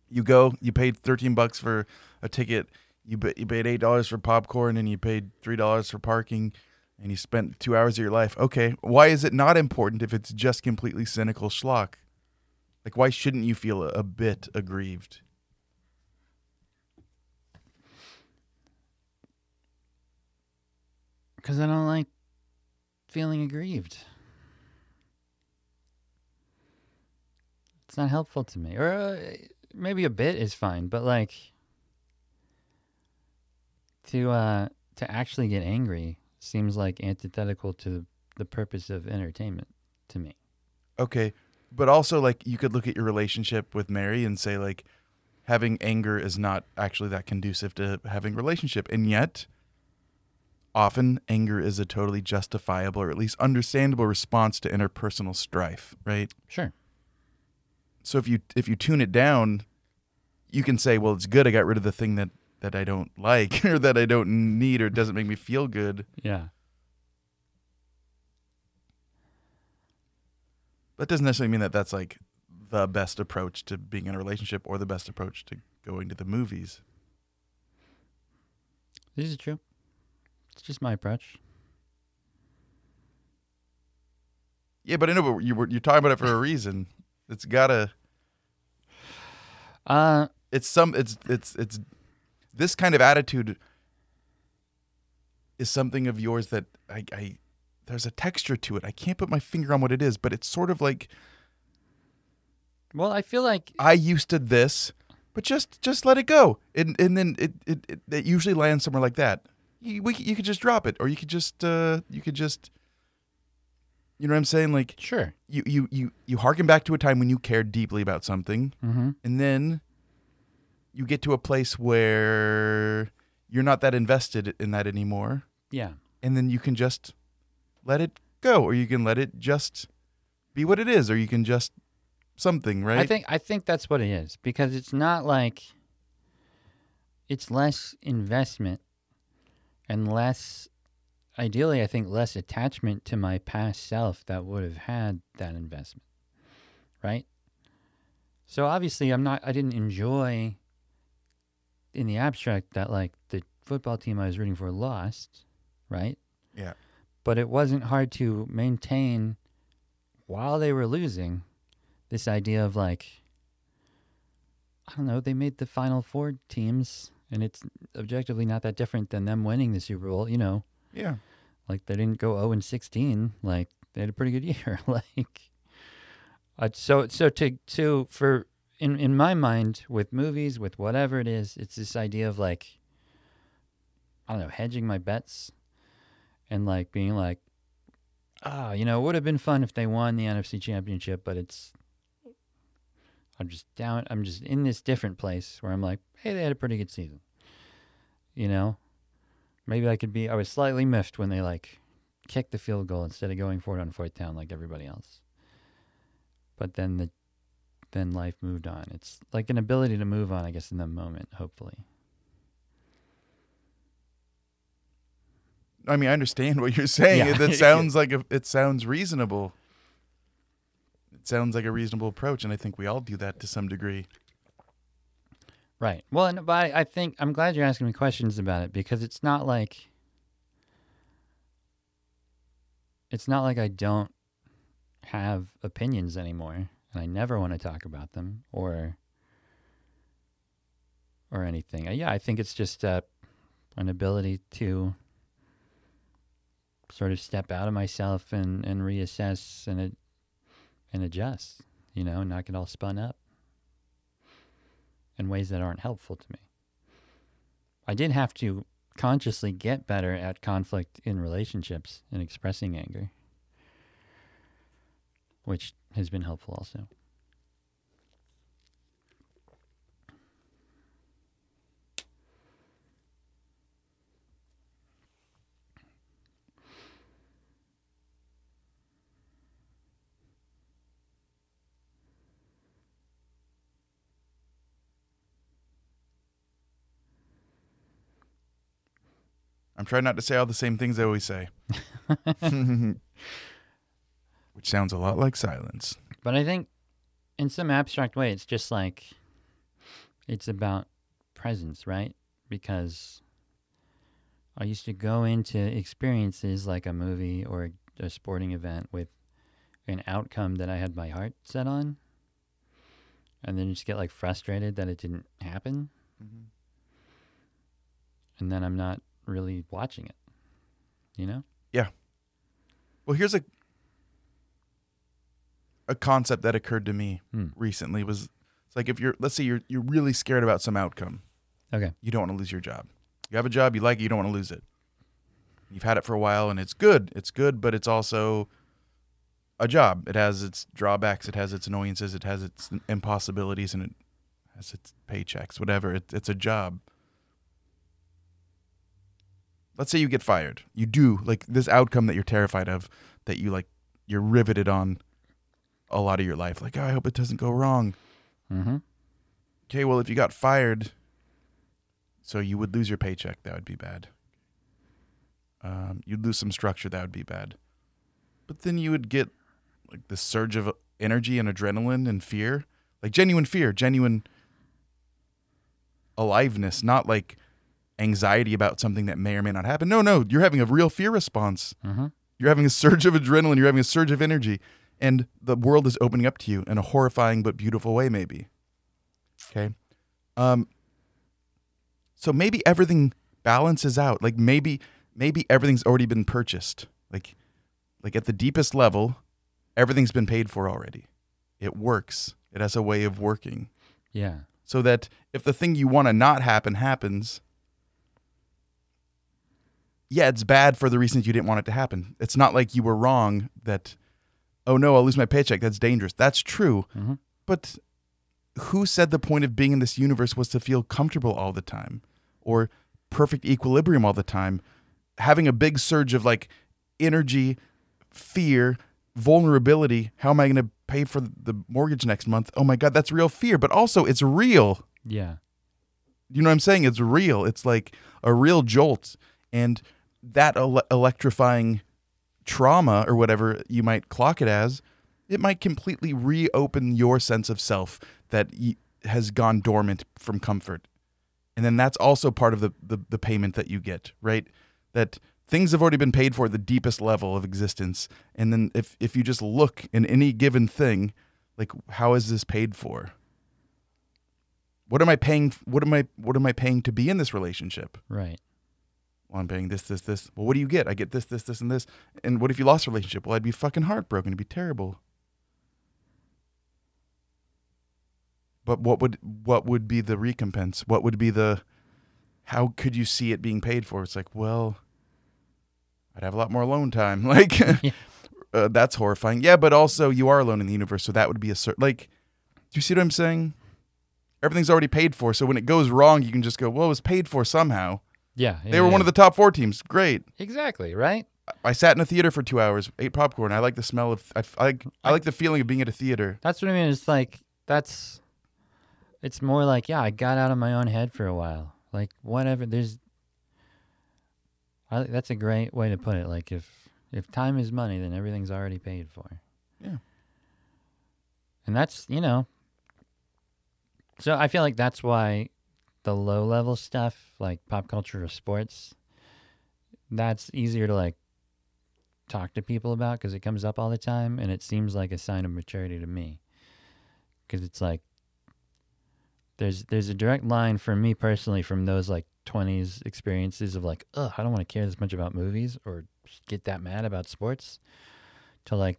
You go, you paid thirteen bucks for a ticket. You ba- you paid eight dollars for popcorn, and you paid three dollars for parking, and you spent two hours of your life. Okay, why is it not important if it's just completely cynical schlock? Like, why shouldn't you feel a, a bit aggrieved? Because I don't like feeling aggrieved. It's not helpful to me. Or uh, maybe a bit is fine, but like to uh to actually get angry seems like antithetical to the purpose of entertainment to me. Okay, but also like you could look at your relationship with Mary and say like having anger is not actually that conducive to having a relationship, and yet often anger is a totally justifiable or at least understandable response to interpersonal strife, right? Sure. So if you if you tune it down, you can say, well, it's good I got rid of the thing that that I don't like *laughs* or that I don't need or doesn't make me feel good. Yeah. That doesn't necessarily mean that that's like the best approach to being in a relationship or the best approach to going to the movies. This is true. It's just my approach. Yeah, but I know, but you were you're talking about it for a reason. It's gotta. *sighs* Uh It's some. It's it's it's. This kind of attitude is something of yours that I, I. There's a texture to it. I can't put my finger on what it is, but it's sort of like well, I feel like I used to this, but just just let it go, and and then it it, it, it usually lands somewhere like that. You we, you could just drop it, or you could just uh you could just. You know what I'm saying? Like sure. you you you you harken back to a time when you cared deeply about something, Mhm. and then you get to a place where you're not that invested in that anymore, Yeah. and then you can just let it go, or you can let it just be what it is, or you can just something, right? I think I think that's what it is because it's not like it's less investment and less ideally I think less attachment to my past self that would have had that investment. Right? So obviously I'm not I didn't enjoy in the abstract that like the football team I was rooting for lost, right? Yeah. But it wasn't hard to maintain while they were losing, this idea of like, I don't know, they made the final four teams, and it's objectively not that different than them winning the Super Bowl. You know, Yeah. like they didn't go 0 and 16. Like they had a pretty good *laughs* year. like, uh, so so to to for in in my mind with movies with whatever it is, it's this idea of like, I don't know, hedging my bets, and like being like, ah, you know, it would have been fun if they won the NFC Championship, but it's. I'm just down. I'm just in this different place where I'm like, hey, they had a pretty good season. You know, maybe I could be. I was slightly miffed when they like kicked the field goal instead of going for it on fourth down like everybody else. But then the then life moved on. It's like an ability to move on, I guess, in the moment. Hopefully, I mean, I understand what you're *laughs* saying. Yeah. It, that *laughs* sounds like a, it sounds reasonable. It sounds like a reasonable approach, and I think we all do that to some degree. right? Well, and, but I think I'm glad you're asking me questions about it because it's not like it's not like I don't have opinions anymore, and I never want to talk about them or or anything. Uh, Yeah, I think it's just uh, an ability to sort of step out of myself and, and reassess and and adjust, you know, not get all spun up in ways that aren't helpful to me. I did have to consciously get better at conflict in relationships and expressing anger, which has been helpful also. I'm trying not to say all the same things I always say, *laughs* *laughs* *laughs* which sounds a lot like silence. But I think in some abstract way, it's just like it's about presence, right? Because I used to go into experiences like a movie or a sporting event with an outcome that I had my heart set on, and then just get like frustrated that it didn't happen, mm-hmm. and then I'm not really watching it, you know? Yeah. Well, here's a a concept that occurred to me Hmm. recently. Was it's like if you're let's say you're you're really scared about some outcome, Okay. you don't want to lose your job. You have a job, you like it, you don't want to lose it. You've had it for a while, and it's good. It's good, but it's also a job. It has its drawbacks. It has its annoyances. It has its impossibilities, and it has its paychecks. Whatever. It, it's a job. Let's say you get fired. You do like this outcome that you're terrified of, that you like, you're riveted on a lot of your life. Like, oh, I hope it doesn't go wrong. Mm-hmm. Okay, well, if you got fired, so you would lose your paycheck. That would be bad. Um, you'd lose some structure. That would be bad. But then you would get like this surge of energy and adrenaline and fear, like genuine fear, genuine aliveness, not like anxiety about something that may or may not happen. No, no, you're having a real fear response. Mm-hmm. You're having a surge of adrenaline. You're having a surge of energy. And the world is opening up to you in a horrifying but beautiful way, maybe. Okay. Um, so maybe everything balances out. Like maybe maybe everything's already been purchased. Like like at the deepest level, everything's been paid for already. It works. It has a way of working. Yeah. So that if the thing you want to not happen happens, yeah, it's bad for the reasons you didn't want it to happen. It's not like you were wrong that, oh no, I'll lose my paycheck. That's dangerous. That's true. Mhm. But who said the point of being in this universe was to feel comfortable all the time or perfect equilibrium all the time? Having a big surge of like energy, fear, vulnerability. How am I going to pay for the mortgage next month? Oh my God, that's real fear. But also, it's real. Yeah. You know what I'm saying? It's real. It's like a real jolt. And that ele- electrifying trauma or whatever you might clock it as, it might completely reopen your sense of self that has gone dormant from comfort. And then that's also part of the, the, the payment that you get, right? That things have already been paid for at the deepest level of existence. And then if if you just look in any given thing, like how is this paid for? What am I paying what am I what am I paying to be in this relationship? Right. Well, I'm paying this, this, this. Well, what do you get? I get this, this, this, and this. And what if you lost a relationship? Well, I'd be fucking heartbroken. It'd be terrible. But what would what would be the recompense? What would be the how could you see it being paid for? It's like, well, I'd have a lot more alone time. *laughs* Like *laughs* Yeah. uh, that's horrifying. Yeah, but also you are alone in the universe, so that would be a certain like. Do you see what I'm saying? Everything's already paid for, so when it goes wrong, you can just go, "Well, it was paid for somehow." Yeah. They were one of the top four teams. Great. Exactly. Right. I sat in a theater for two hours, ate popcorn. I like the smell of. I, I like. I like the feeling of being at a theater. That's what I mean. It's like that's. It's more like yeah, I got out of my own head for a while. Like whatever. There's. I, that's a great way to put it. Like if if time is money, then everything's already paid for. Yeah. And that's you know. So I feel like that's why the low level stuff, like pop culture or sports, that's easier to like talk to people about because it comes up all the time and it seems like a sign of maturity to me. Because it's like there's there's a direct line for me personally from those like 20s experiences of like ugh i don't want to care this much about movies or get that mad about sports to like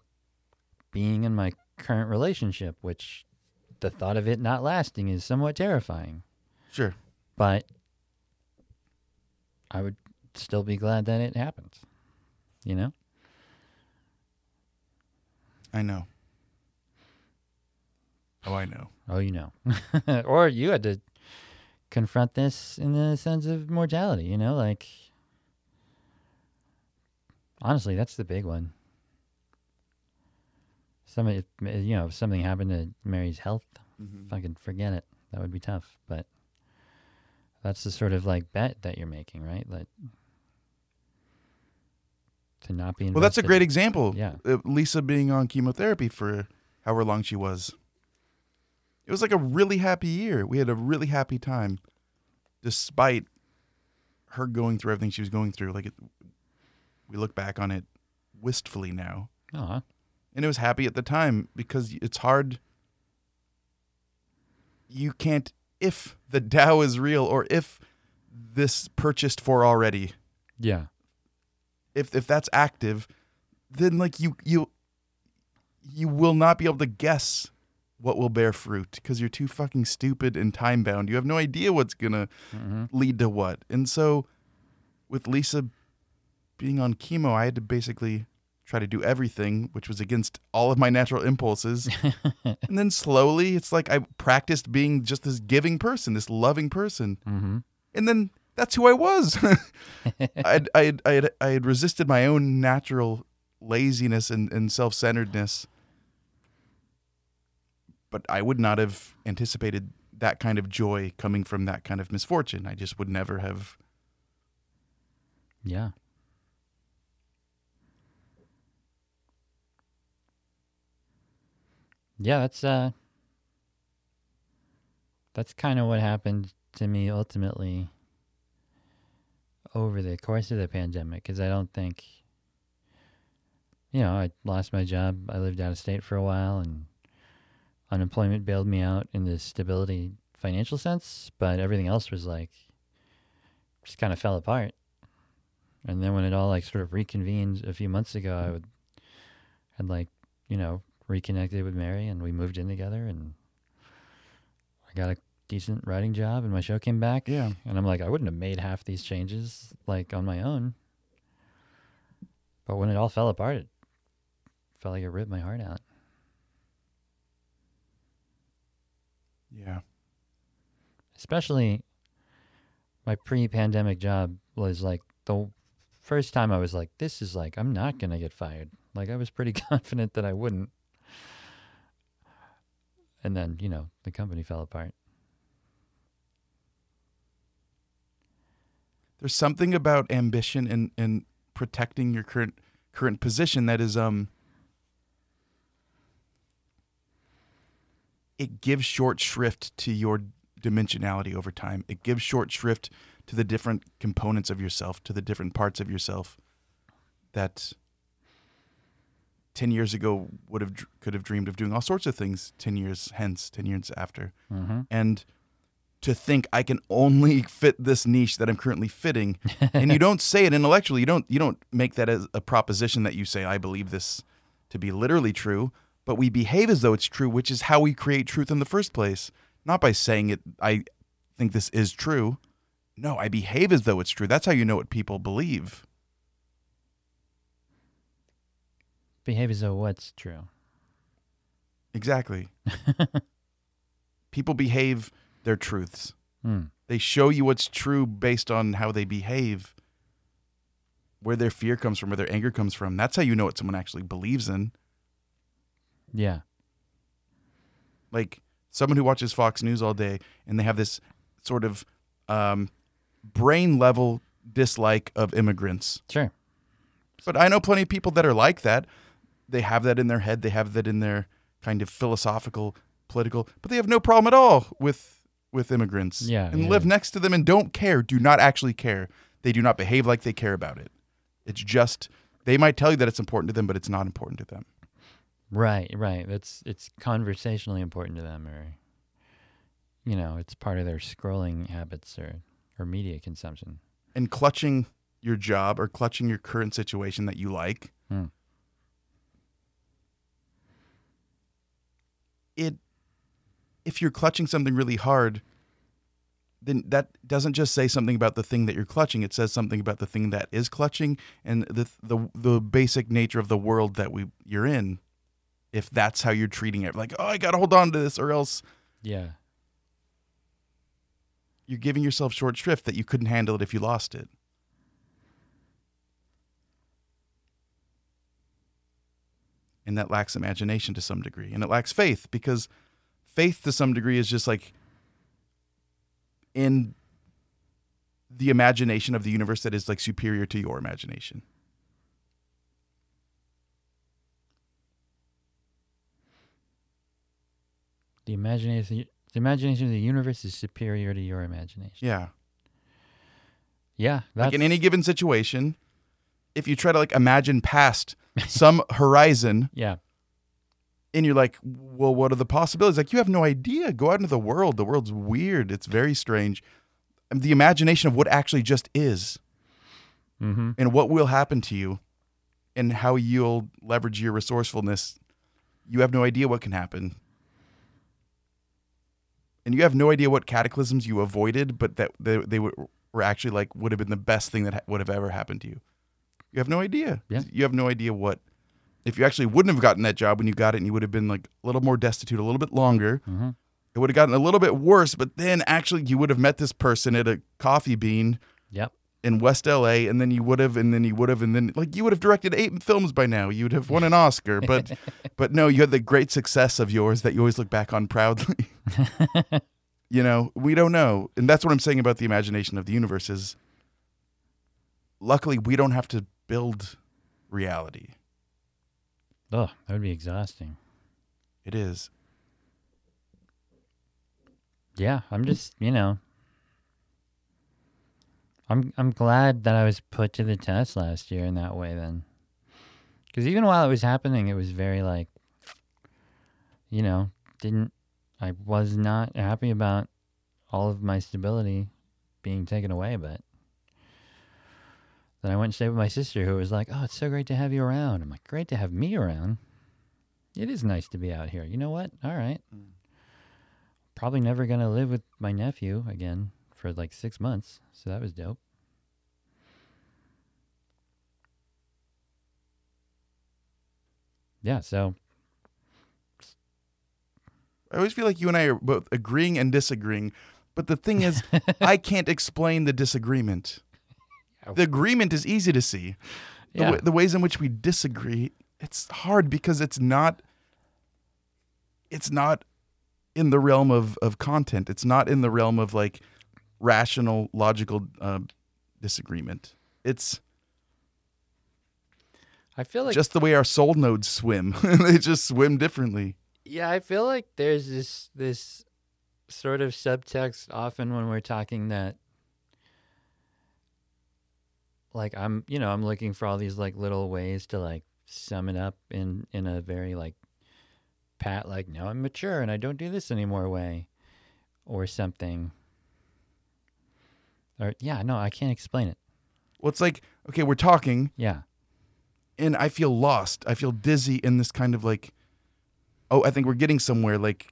being in my current relationship which the thought of it not lasting is somewhat terrifying Sure. but i would still be glad that it happened you know I know. Oh, I know. Oh, you know. *laughs* or you had to confront this in the sense of mortality, you know, like honestly, that's the big one. Somebody, you know, if something happened to Mary's health, mm-hmm. fucking forget it. That would be tough. But that's the sort of like bet that you're making, right? Like to not be. Well, that's a great example. Yeah. Lisa being on chemotherapy for however long she was. It was like a really happy year. We had a really happy time, despite her going through everything she was going through. Like, it, we look back on it wistfully now. Aw. and it was happy at the time because it's hard you can't if the Tao is real or if this purchased for already Yeah. if if that's active then like you you you will not be able to guess what will bear fruit because you're too fucking stupid and time bound you have no idea what's gonna hmm lead to what. And so with Lisa being on chemo I had to basically try to do everything which was against all of my natural impulses *laughs* and then slowly it's like I practiced being just this giving person, this loving person. hmm And then that's who I was. I had, I had resisted my own natural laziness and, and self centeredness. But I would not have anticipated that kind of joy coming from that kind of misfortune. I just would never have. Yeah. Yeah, that's uh that's kind of what happened to me ultimately over the course of the pandemic cuz I don't think you know, I lost my job. I lived out of state for a while and unemployment bailed me out in the stability financial sense, but everything else was like just kind of fell apart. And then when it all like sort of reconvened a few months ago, I would had like, you know, reconnected with Mary and we moved in together and I got a decent writing job and my show came back. Yeah. And I'm like, I wouldn't have made half these changes like on my own. But when it all fell apart, it felt like it ripped my heart out. Yeah. especially my pre-pandemic job was like the first time I was like, this is like I'm not gonna get fired. Like I was pretty *laughs* confident that I wouldn't. And then, you know, the company fell apart. There's something about ambition and, and protecting your current current position that is um it gives short shrift to your dimensionality over time. It gives short shrift to the different components of yourself, to the different parts of yourself. that 10 years ago would have could have dreamed of doing all sorts of things 10 years hence 10 years after. Mm-hmm. and to think I can only *laughs* fit this niche that I'm currently fitting and you don't say it intellectually you don't you don't make that as a proposition that you say I believe this to be literally true but we behave as though it's true which is how we create truth in the first place. Not by saying it I think this is true. No I behave as though it's true. That's how you know what people believe Behave as though what's true. exactly *laughs* people behave their truths Hmm. They show you what's true based on how they behave, where their fear comes from, where their anger comes from. That's how you know what someone actually believes in. Yeah. Like someone who watches Fox News all day and they have this sort of um, brain level dislike of immigrants. Sure. But I know plenty of people that are like that. They have that in their head, they have that in their kind of philosophical, political, but they have no problem at all with with immigrants. Yeah, And yeah. live next to them and don't care, do not actually care. They do not behave like they care about it. It's just they might tell you that it's important to them, but it's not important to them. Right, right. That's it's conversationally important to them or you know, it's part of their scrolling habits or or media consumption. And clutching your job or clutching your current situation that you like, Hmm. It if you're clutching something really hard, then that doesn't just say something about the thing that you're clutching. It says something about the thing that is clutching and the the the basic nature of the world that we you're in. If that's how you're treating it, like oh, I gotta hold on to this, or else Yeah. you're giving yourself short shrift that you couldn't handle it if you lost it. And that lacks imagination to some degree. And it lacks faith because faith to some degree is just like in the imagination of the universe that is like superior to your imagination. The imagination the imagination of the universe is superior to your imagination. Yeah. Yeah, like in any given situation, if you try to like imagine past *laughs* some horizon Yeah. and you're like, well, what are the possibilities? Like, you have no idea. Go out into the world. The world's weird. It's very strange. The imagination of what actually just is Mhm. and what will happen to you and how you'll leverage your resourcefulness, you have no idea what can happen. And you have no idea what cataclysms you avoided, but that they, they were, were actually like would have been the best thing that ha- would have ever happened to you. You have no idea. Yeah. You have no idea what if you actually wouldn't have gotten that job when you got it and you would have been like a little more destitute a little bit longer. Mhm. It would have gotten a little bit worse, but then actually you would have met this person at a coffee bean Yep. in West LA, and then you would have, and then you would have, and then like you would have directed eight films by now. You would have won an Oscar, but *laughs* but no, you had the great success of yours that you always look back on proudly. *laughs* *laughs* you know, we don't know, and that's what I'm saying about the imagination of the universe is. Luckily, we don't have to build reality. Oh, that would be exhausting. It is. Yeah, I'm just, you know, I'm I'm glad that I was put to the test last year in that way then. Cuz even while it was happening, it was very like you know, didn't I was not happy about all of my stability being taken away, but then I went and stayed with my sister who was like, "Oh, it's so great to have you around." I'm like, "Great to have me around." It is nice to be out here. You know what? All right mm. probably never gonna live with my nephew again for like six months. So that was dope. Yeah, so I always feel like you and I are both agreeing and disagreeing, but the thing is, I *laughs* can't explain the disagreement. The agreement is easy to see. The, yeah, wa- the ways in which we disagree, it's hard because it's not. It's not in the realm of of content. It's not in the realm of like rational, logical uh, disagreement. It's I feel like just the way our soul nodes swim. *laughs* they just swim differently. yeah, I feel like there's this this sort of subtext often when we're talking that like I'm, you know, I'm looking for all these like little ways to like sum it up in in a very like pat like now I'm mature and I don't do this anymore way or something. Or yeah, no, I can't explain it. Well, it's like okay, we're talking, Yeah. and I feel lost. I feel dizzy in this kind of like, oh, I think we're getting somewhere. Like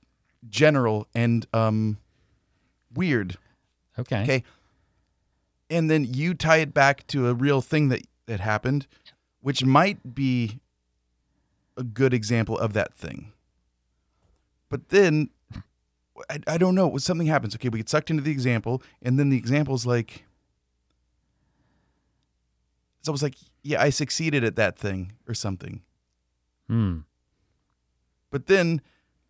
general and um, weird. Okay. Okay. And then you tie it back to a real thing that that happened, which might be a good example of that thing. But then I, I don't know. Something happens. Okay, we get sucked into the example, and then the example's like it's almost like, yeah, I succeeded at that thing or something. Hmm. But then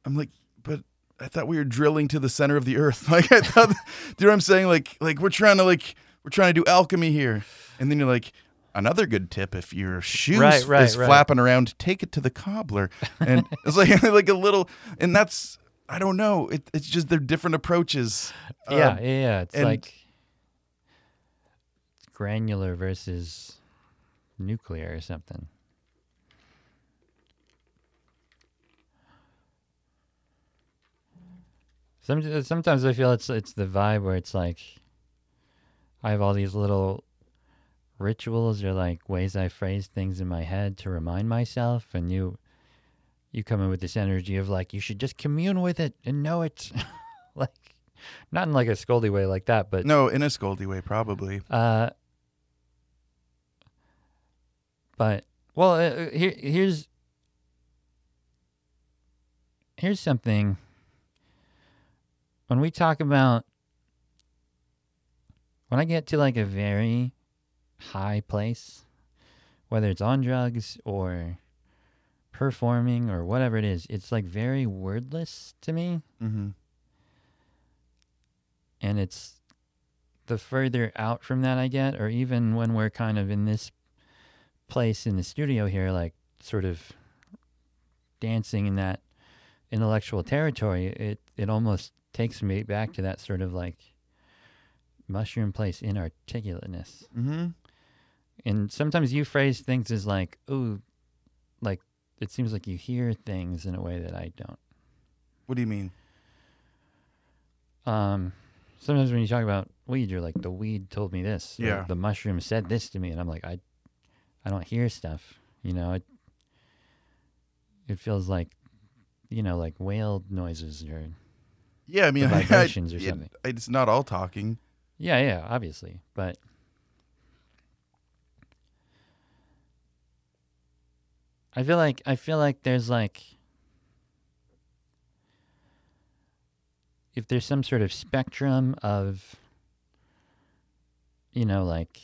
I'm like, but I thought we were drilling to the center of the earth. *laughs* Like I thought, *laughs* do you know what I'm saying? Like, like we're trying to like we're trying to do alchemy here, and then you're like, another good tip if your shoes Right, right, is right. flapping around, take it to the cobbler, and *laughs* it's like *laughs* like a little, and that's I don't know. It, it's just they're different approaches. Yeah, Um, yeah, yeah. It's like granular versus nuclear or something. Sometimes I feel it's it's the vibe where it's like I have all these little rituals or like ways I phrase things in my head to remind myself, and you you come in with this energy of like you should just commune with it and know it, *laughs* like not in like a scoldy way like that, but no, in a scoldy way, probably. uh, but well, uh, uh, here here's here's something. When we talk about when I get to like a very high place, whether it's on drugs or performing or whatever it is, it's like very wordless to me. Mm-hmm. and it's the further out from that I get, or even when we're kind of in this place in the studio here, like sort of dancing in that intellectual territory, it it almost takes me back to that sort of like mushroom place inarticulateness. Mm-hmm. And sometimes you phrase things as like, "Ooh," like it seems like you hear things in a way that I don't. What do you mean? Um, sometimes when you talk about weed, you're like, the weed told me this. or Yeah. The mushroom said this to me, and I'm like, I, I don't hear stuff. You know, it. It feels like, you know, like whale noises or Yeah, I mean, *laughs* The I- I- vibrations or it- something. it's not all talking. Yeah, yeah, obviously, but. I feel like I feel like there's like if there's some sort of spectrum of you know like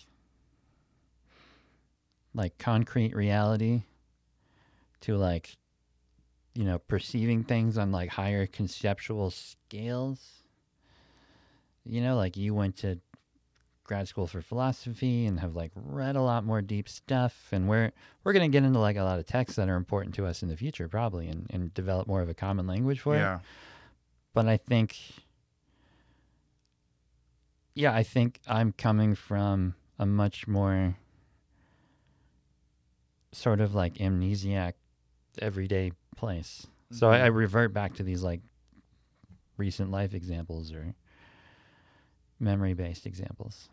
like concrete reality to like you know perceiving things on like higher conceptual scales you know like you went to grad school for philosophy and have like read a lot more deep stuff and we're we're going to get into like a lot of texts that are important to us in the future probably and, and develop more of a common language for it Yeah. but I think, yeah, I think I'm coming from a much more sort of like amnesiac, everyday place. So I, mm-hmm. I revert back to these like recent life examples or memory based examples.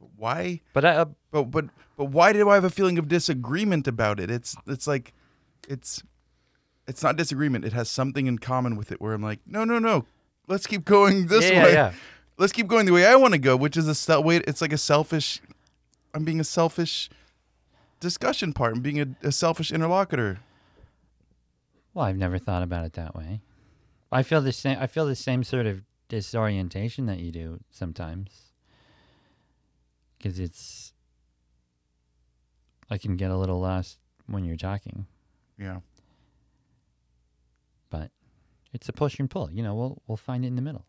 But Why? But I, uh, But but but why do I have a feeling of disagreement about it? It's it's like it's it's not disagreement. It has something in common with it where I'm like, no, no, no. Let's keep going this yeah, way. yeah, *laughs* Let's keep going the way I want to go, which is a sel- Wait, It's like a selfish. I'm being a selfish discussion part. I'm being a, a selfish interlocutor. Well, I've never thought about it that way. I feel the same. I feel the same sort of disorientation that you do sometimes, because it's. I can get a little lost when you're talking, Yeah. but it's a push and pull. You know, we'll we'll find it in the middle.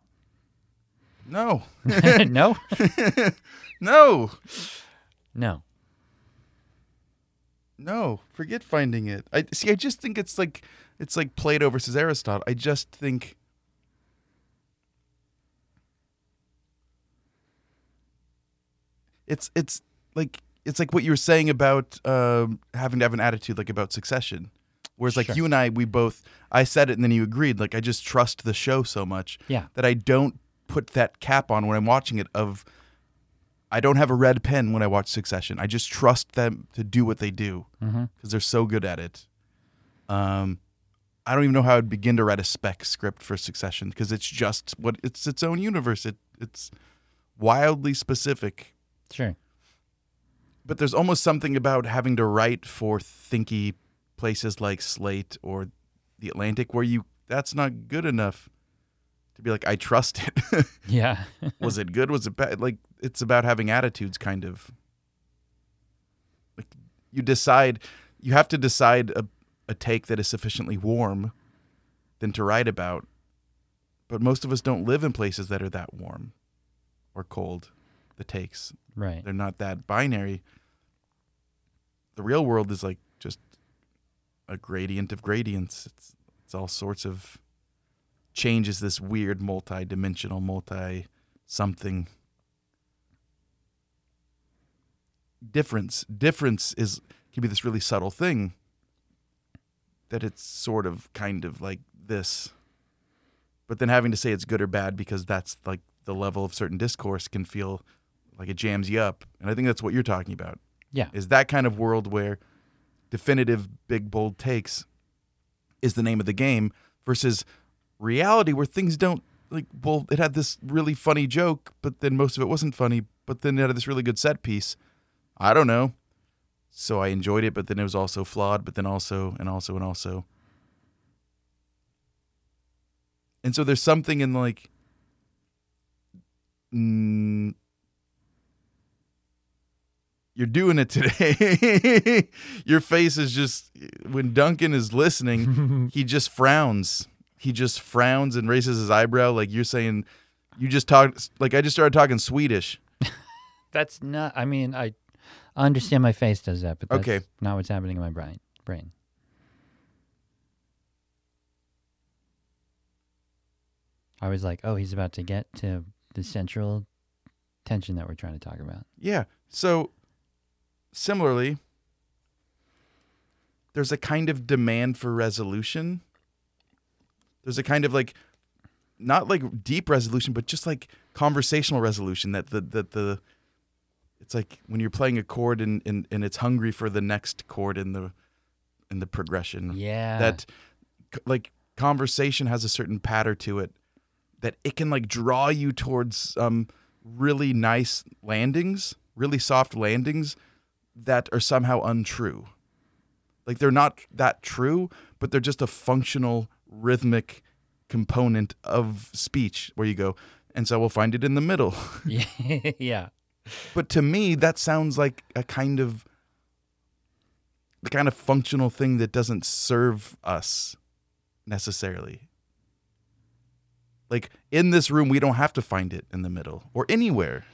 No. *laughs* no, *laughs* no. no. No, forget finding it. I see. I just think it's like it's like Plato versus Aristotle. I just think it's it's like it's like what you were saying about um, having to have an attitude like about succession. Whereas like you and I, we both I said it and then you agreed. Like I just trust the show so much yeah. that I don't put that cap on when I'm watching it of I don't have a red pen when I watch Succession. I just trust them to do what they do because mm-hmm. they're so good at it. Um, I don't even know how I'd begin to write a spec script for Succession because it's just what it's its own universe. It it's wildly specific, Sure. but there's almost something about having to write for thinky places like Slate or the Atlantic where you that's not good enough to be like I trust it. *laughs* Yeah. *laughs* was it good? Was it bad? Like it's about having attitudes, kind of. Like you decide, you have to decide a, a take that is sufficiently warm, than to write about. But most of us don't live in places that are that warm, or cold. The takes right. they're not that binary. The real world is like just a gradient of gradients. It's it's all sorts of changes. This weird multi-dimensional, multi something difference. Difference is can be this really subtle thing. That it's sort of kind of like this, but then having to say it's good or bad because that's like the level of certain discourse can feel like it jams you up. And I think that's what you're talking about. Yeah. Is that kind of world where definitive big bold takes is the name of the game versus reality where things don't like well it had this really funny joke but then most of it wasn't funny but then it had this really good set piece i don't know so i enjoyed it but then it was also flawed but then also and also and also and so there's something in like mm, you're doing it today. *laughs* Your face is just when Duncan is listening, *laughs* he just frowns. He just frowns and raises his eyebrow like you're saying you just talk like I just started talking Swedish. *laughs* That's not. I mean, I I understand my face does that, but that's Okay. not what's happening in my brain. Brain. I was like, oh, he's about to get to the central tension that we're trying to talk about. Yeah. So similarly, there's a kind of demand for resolution. There's a kind of like not like deep resolution, but just like conversational resolution that the that the it's like when you're playing a chord and, and, and it's hungry for the next chord in the in the progression. Yeah. That like conversation has a certain patter to it that it can like draw you towards um really nice landings, really soft landings that are somehow untrue. Like they're not that true, but they're just a functional rhythmic component of speech where you go, and so we'll find it in the middle. *laughs* yeah. But to me, that sounds like a kind of the kind of functional thing that doesn't serve us necessarily. Like in this room, we don't have to find it in the middle or anywhere.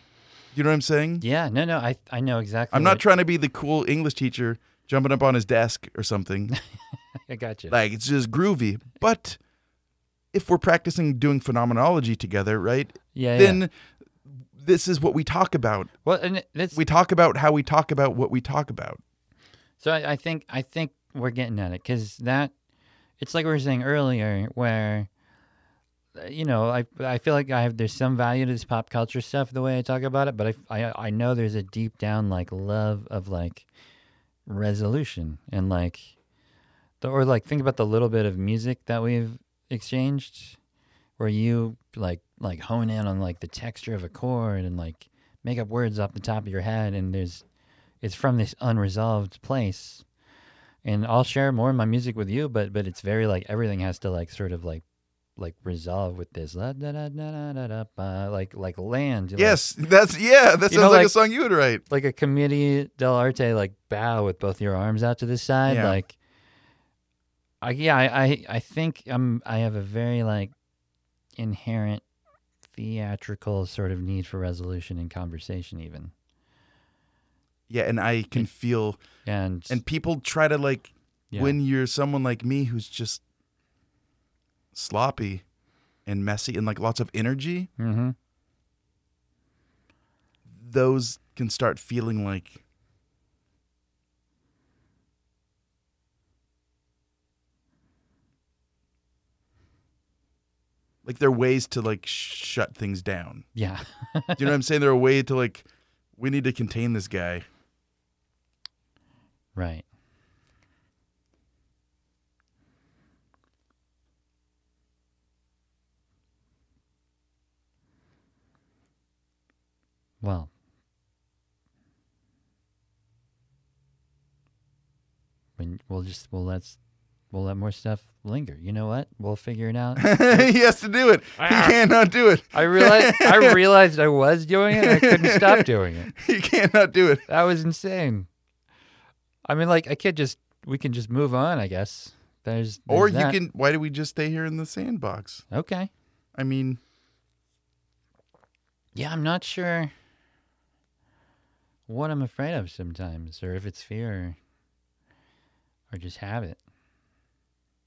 You know what I'm saying? Yeah. No, no. I I know exactly. I'm not trying to be the cool English teacher jumping up on his desk or something. *laughs* I got you. like it's just groovy. But if we're practicing doing phenomenology together, right? yeah. then yeah. This is what we talk about. Well, and it's We talk about how we talk about what we talk about. So I, I think I think we're getting at it because that it's like we were saying earlier, where uh, you know I I feel like I have there's some value to this pop culture stuff the way I talk about it, but I I, I know there's a deep down like love of like resolution and like the, or like think about the little bit of music that we've exchanged where you like like hone in on like the texture of a chord and like make up words off the top of your head and there's it's from this unresolved place and i'll share more of my music with you but but it's very like everything has to like sort of like like resolve with this la, da, da, da, like like land like- Yes, that's yeah. That sounds know, like, a song you would write. like a commedia dell'arte like bow with both your arms out to the side Yeah. like I, yeah I, I i think i'm i have a very like inherent theatrical sort of need for resolution in conversation even Yeah, and I can feel. and And people try to like yeah. when you're someone like me who's just sloppy and messy and like lots of energy. mm-hmm Those can start feeling like like there are ways to like shut things down. Yeah. Do you know what I'm saying? There are ways to like we need to contain this guy. right. Well, when we'll just we'll let we'll let more stuff linger. You know what? We'll figure it out. *laughs* he has to do it. He Ah. cannot do it. I realized *laughs* I realized I was doing it. I couldn't stop doing it. *laughs* He cannot do it. That was insane. I mean, like I could just we can just move on. I guess there's, Or you that. can why do we just stay here in the sandbox? okay. I mean, Yeah, I'm not sure what I'm afraid of sometimes, or if it's fear, or, or just habit.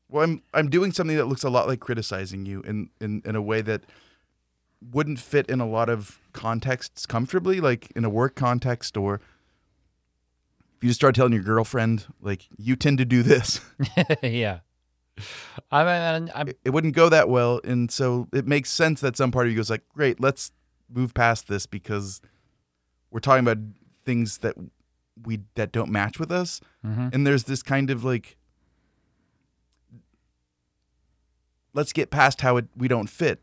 Well I'm I'm doing something that looks a lot like criticizing you in in in a way that wouldn't fit in a lot of contexts comfortably, like in a work context or if you just start telling your girlfriend like you tend to do this, *laughs* *laughs* yeah. I mean, I'm, it, it wouldn't go that well, and so it makes sense that some part of you goes like, "Great, let's move past this because we're talking about things that we that don't match with us." Mhm. And there's this kind of like, let's get past how it we don't fit.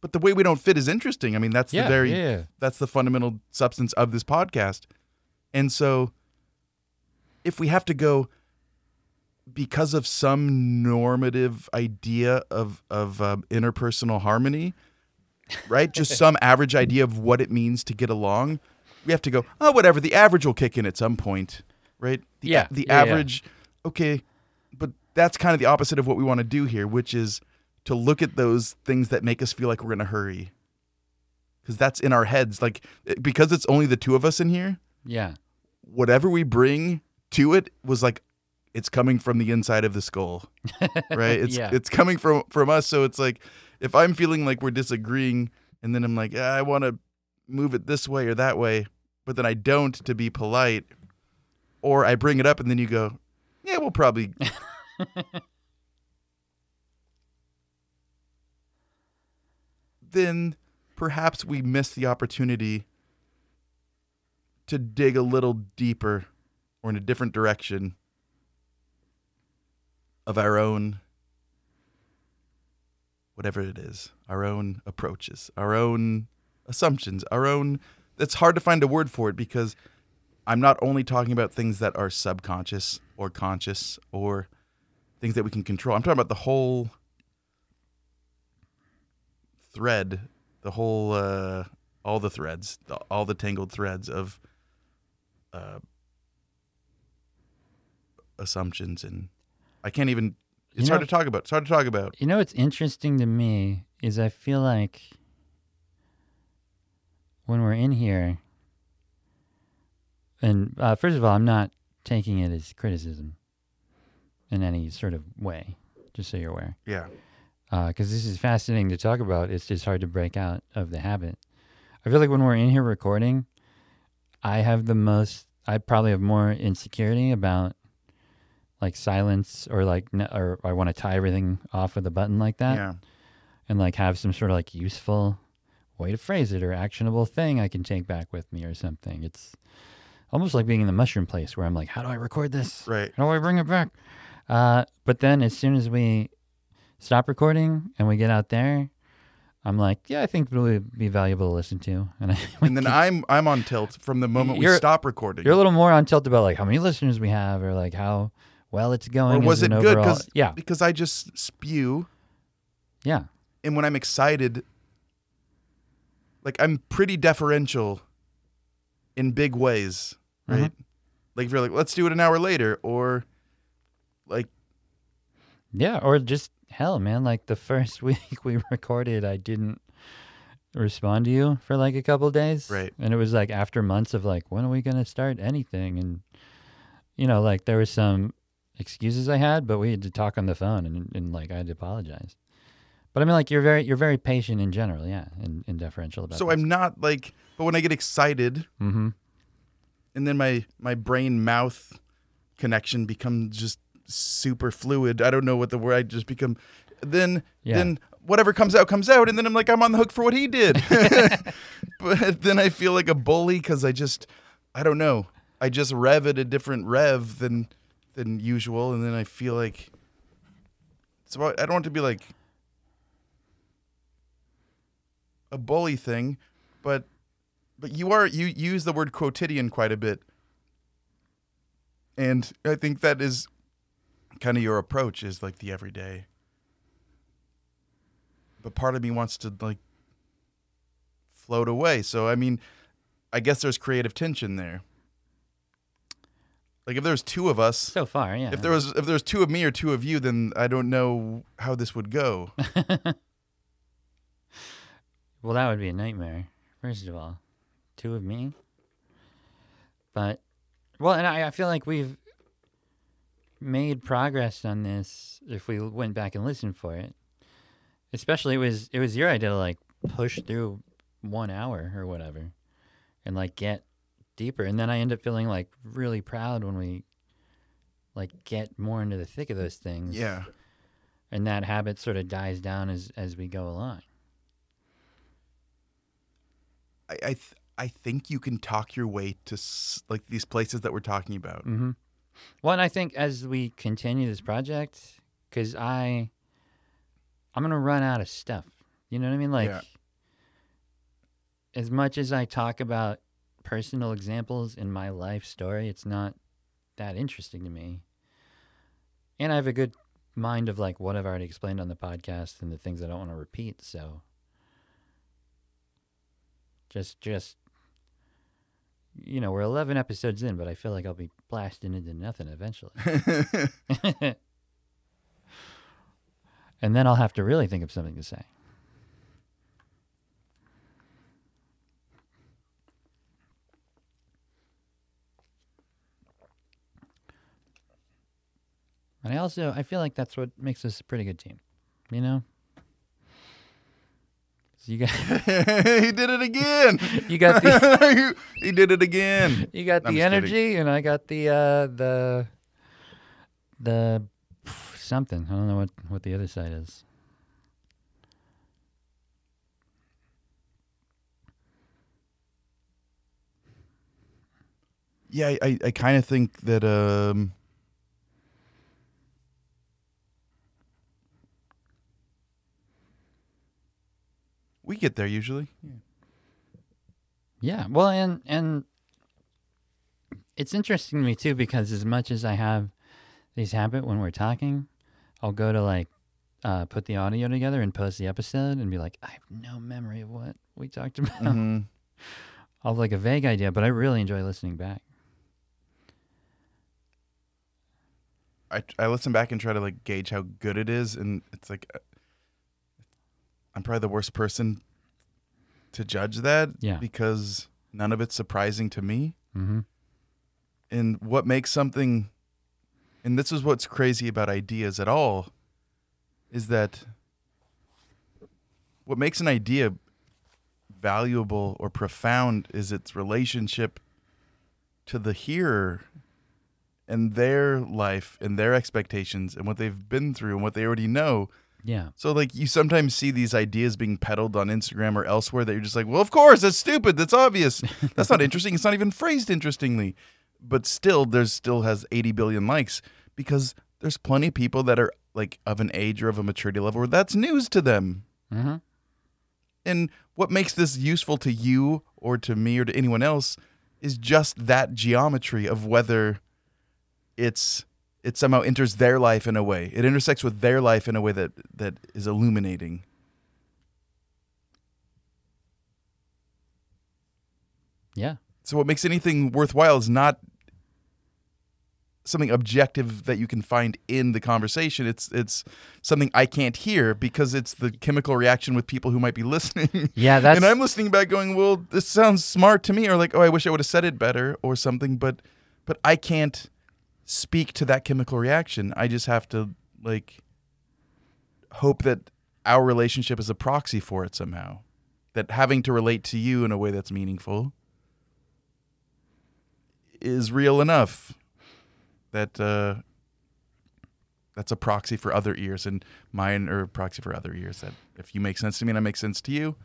But the way we don't fit is interesting. I mean, that's yeah, the very yeah. that's the fundamental substance of this podcast. And so if we have to go because of some normative idea of of um, interpersonal harmony, right? *laughs* Just some average idea of what it means to get along. We have to go, oh, whatever. The average will kick in at some point, right? The, Yeah, The yeah, yeah. average, okay, but that's kind of the opposite of what we want to do here, which is to look at those things that make us feel like we're in a hurry, because that's in our heads. Like because it's only the two of us in here, Yeah. whatever we bring to it was like it's coming from the inside of the skull *laughs* right it's Yeah. it's coming from from us so it's like if i'm feeling like we're disagreeing and then i'm like ah, i want to move it this way or that way but then i don't to be polite or i bring it up and then you go yeah we'll probably *laughs* then perhaps we miss the opportunity to dig a little deeper or in a different direction of our own whatever it is our own approaches our own assumptions our own it's hard to find a word for it because i'm not only talking about things that are subconscious or conscious or things that we can control. I'm talking about the whole thread the whole uh all the threads the, all the tangled threads of uh assumptions and i can't even it's You hard to talk about it's hard to talk about You know what's interesting to me is I feel like when we're in here, and uh, first of all, I'm not taking it as criticism in any sort of way, just so you're aware. yeah because this is fascinating to talk about. It's just hard to break out of the habit. I feel like when we're in here recording, I have the most. I probably have more insecurity about like silence or like or I want to tie everything off with a button like that yeah and like have some sort of like useful way to phrase it or actionable thing I can take back with me or something. It's almost like being in the mushroom place where I'm like, how do I record this? right How do I bring it back? Uh, but then as soon as we stop recording and we get out there, I'm like, yeah, I think it would be valuable to listen to. And I, *laughs* and then i'm i'm on tilt from the moment we stop recording you're a little more on tilt about like how many listeners we have or like how well it's going. or was as it good overall- because yeah, because i just spew yeah, and when i'm excited like i'm pretty deferential in big ways Mm-hmm. right like if you're like let's do it an hour later or like yeah. Or just hell, man. Like the first *laughs* week we recorded, I didn't respond to you for like a couple days. Right. And it was like after months of like, when are we gonna start anything? And you know, like there were some excuses I had, but we had to talk on the phone and, and like I had to apologize. But I mean, like you're very you're very patient in general, yeah, and, and deferential about. It. So i'm not like but when i get excited Mm-hmm. and then my my brain mouth connection becomes just super fluid. I don't know what the word. I just become then Yeah. then whatever comes out comes out, and then I'm like I'm on the hook for what he did. *laughs* but then I feel like a bully because I just I don't know. I just rev at a different rev than than usual, and then I feel like so I I don't want to be like a bully thing, but but you are you use the word quotidian quite a bit, and I think that is kind of your approach is like the everyday. But part of me wants to like float away. So I mean, I guess there's creative tension there. Like if there's two of us, So far, yeah. if there was if there was two of me or two of you, then I don't know how this would go. *laughs* Well, that would be a nightmare. First of all, two of me. But, well, and I, I feel like we've made progress on this if we went back and listened for it. Especially, it was it was your idea to like push through one hour or whatever, and like get deeper. And then I end up feeling like really proud when we like get more into the thick of those things. Yeah. And that habit sort of dies down as as we go along. I I, th- I think you can talk your way to s- like these places that we're talking about. Mm-hmm. Well, and I think as we continue this project, because I, I'm gonna run out of stuff. You know what I mean? Like, Yeah. as much as I talk about personal examples in my life story, it's not that interesting to me. And I have a good mind of like what I've already explained on the podcast and the things I don't want to repeat. So, just, just you know, we're 11 episodes in, but I feel like I'll be blasting into nothing eventually. *laughs* *laughs* and then I'll have to really think of something to say. And I also I feel like that's what makes us a pretty good team. You know? So you got *laughs* *laughs* *laughs* he did it again. you got the he did it again. You got I'm the just kidding. energy, and I got the uh, the the something. I don't know what what the other side is. Yeah, I, I, I kind of think that um we get there usually. Yeah. Well, and and it's interesting to me too because as much as I have these habit when we're talking, I'll go to like uh, put the audio together and post the episode and be like, I have no memory of what we talked *laughs* about. Mhm. I'll have like a vague idea, but I really enjoy listening back. I I listen back and try to like gauge how good it is, and it's like I'm probably the worst person to judge that. Yeah. Because none of it's surprising to me. Mm-hmm. and what makes something and this is what's crazy about ideas at all is that what makes an idea valuable or profound is its relationship to the hearer and their life and their expectations and what they've been through and what they already know Yeah. so like you sometimes see these ideas being peddled on Instagram or elsewhere that you're just like, well, of course, that's stupid. That's obvious. That's not *laughs* interesting. It's not even phrased interestingly. But still, there's still has 80 billion likes because there's plenty of people that are like of an age or of a maturity level where that's news to them. Mm-hmm. And what makes this useful to you or to me or to anyone else is just that geometry of whether it's it somehow enters their life in a way. It intersects with their life in a way that that is illuminating. Yeah. So what makes anything worthwhile is not something objective that you can find in the conversation. It's it's something I can't hear because it's the chemical reaction with people who might be *laughs* listening. Yeah. That's and I'm listening back going, "Well, this sounds smart to me," or like, "Oh, I wish I would have said it better," or something. But but I can't speak to that chemical reaction. I just have to like hope that our relationship is a proxy for it somehow. That having to relate to you in a way that's meaningful is real enough that uh, that's a proxy for other ears, and mine are a proxy for other ears. That if you make sense to me and I make sense to you,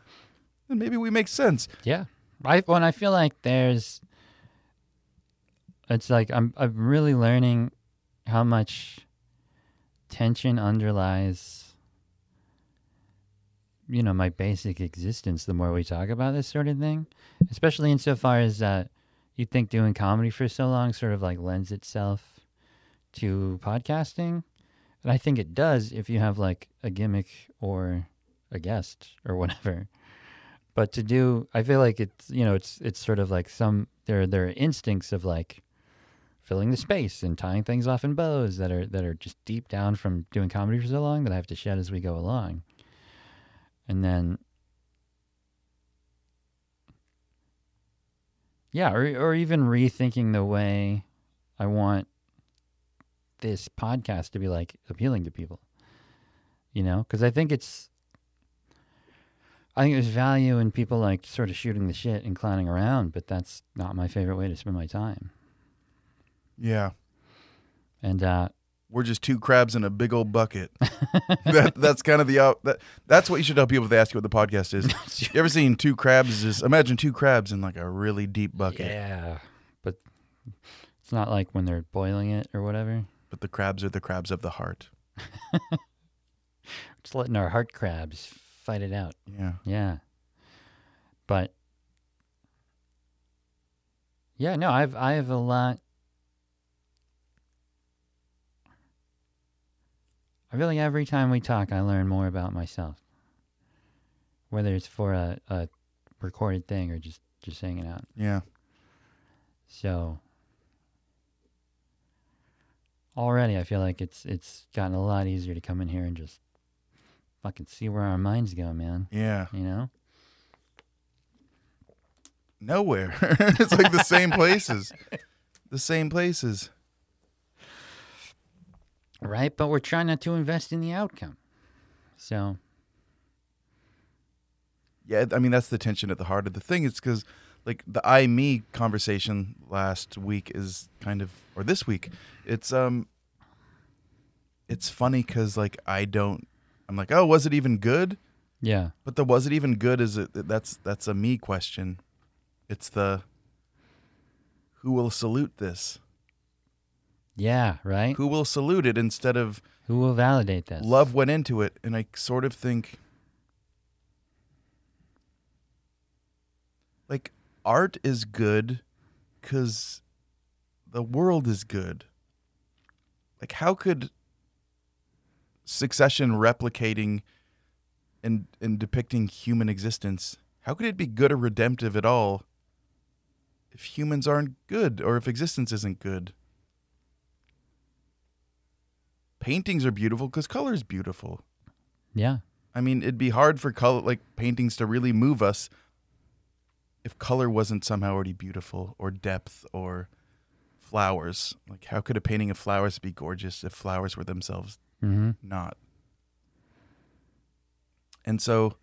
then maybe we make sense. Yeah. I when I feel like there's it's like I'm I'm really learning how much tension underlies you know my basic existence the more we talk about this sort of thing especially insofar as that you think doing comedy for so long sort of like lends itself to podcasting. And i think it does if you have like a gimmick or a guest or whatever. But to do i feel like it's you know it's it's sort of like some there there are instincts of like filling the space and tying things off in bows that are that are just deep down from doing comedy for so long that i have to shed as we go along. And then yeah or, or even rethinking the way i want this podcast to be like appealing to people you know? Because i think it's i think there's value in people like sort of shooting the shit and clowning around but that's not my favorite way to spend my time Yeah, and uh we're just two crabs in a big old bucket. *laughs* that, that's kind of the out. That, that's what you should tell people if they ask you what the podcast is. *laughs* you ever seen two crabs? Just imagine two crabs in like a really deep bucket, yeah but it's not like when they're boiling it or whatever but the crabs are the crabs of the heart. *laughs* just letting our heart crabs fight it out Yeah. Yeah. But yeah, no, I've I have a lot I feel like every time we talk I learn more about myself. Whether it's for a, a recorded thing or just, just hanging out. Yeah. So already I feel like it's it's gotten a lot easier to come in here and just fucking see where our minds go, man. Yeah. You know? Nowhere. *laughs* it's like the same places. *laughs* The same places. Right, but we're trying not to invest in the outcome. So, Yeah, I mean that's the tension at the heart of the thing. It's because like the I me conversation last week is kind of or this week. It's um it's funny cuz like I don't I'm like, "Oh, was it even good?" yeah. But the was it even good is it that's that's a me question. It's the who will salute this? Yeah, right? Who, will salute it instead of who will validate this? love went into it and I sort of think like art is good cuz the world is good. Like how could succession replicating and and depicting human existence how could it be good or redemptive at all if humans aren't good or if existence isn't good? Paintings are beautiful because color is beautiful. Yeah. I mean, it'd be hard for color like paintings to really move us if color wasn't somehow already beautiful or depth or flowers. Like how could a painting of flowers be gorgeous if flowers were themselves Mm-hmm. not? And so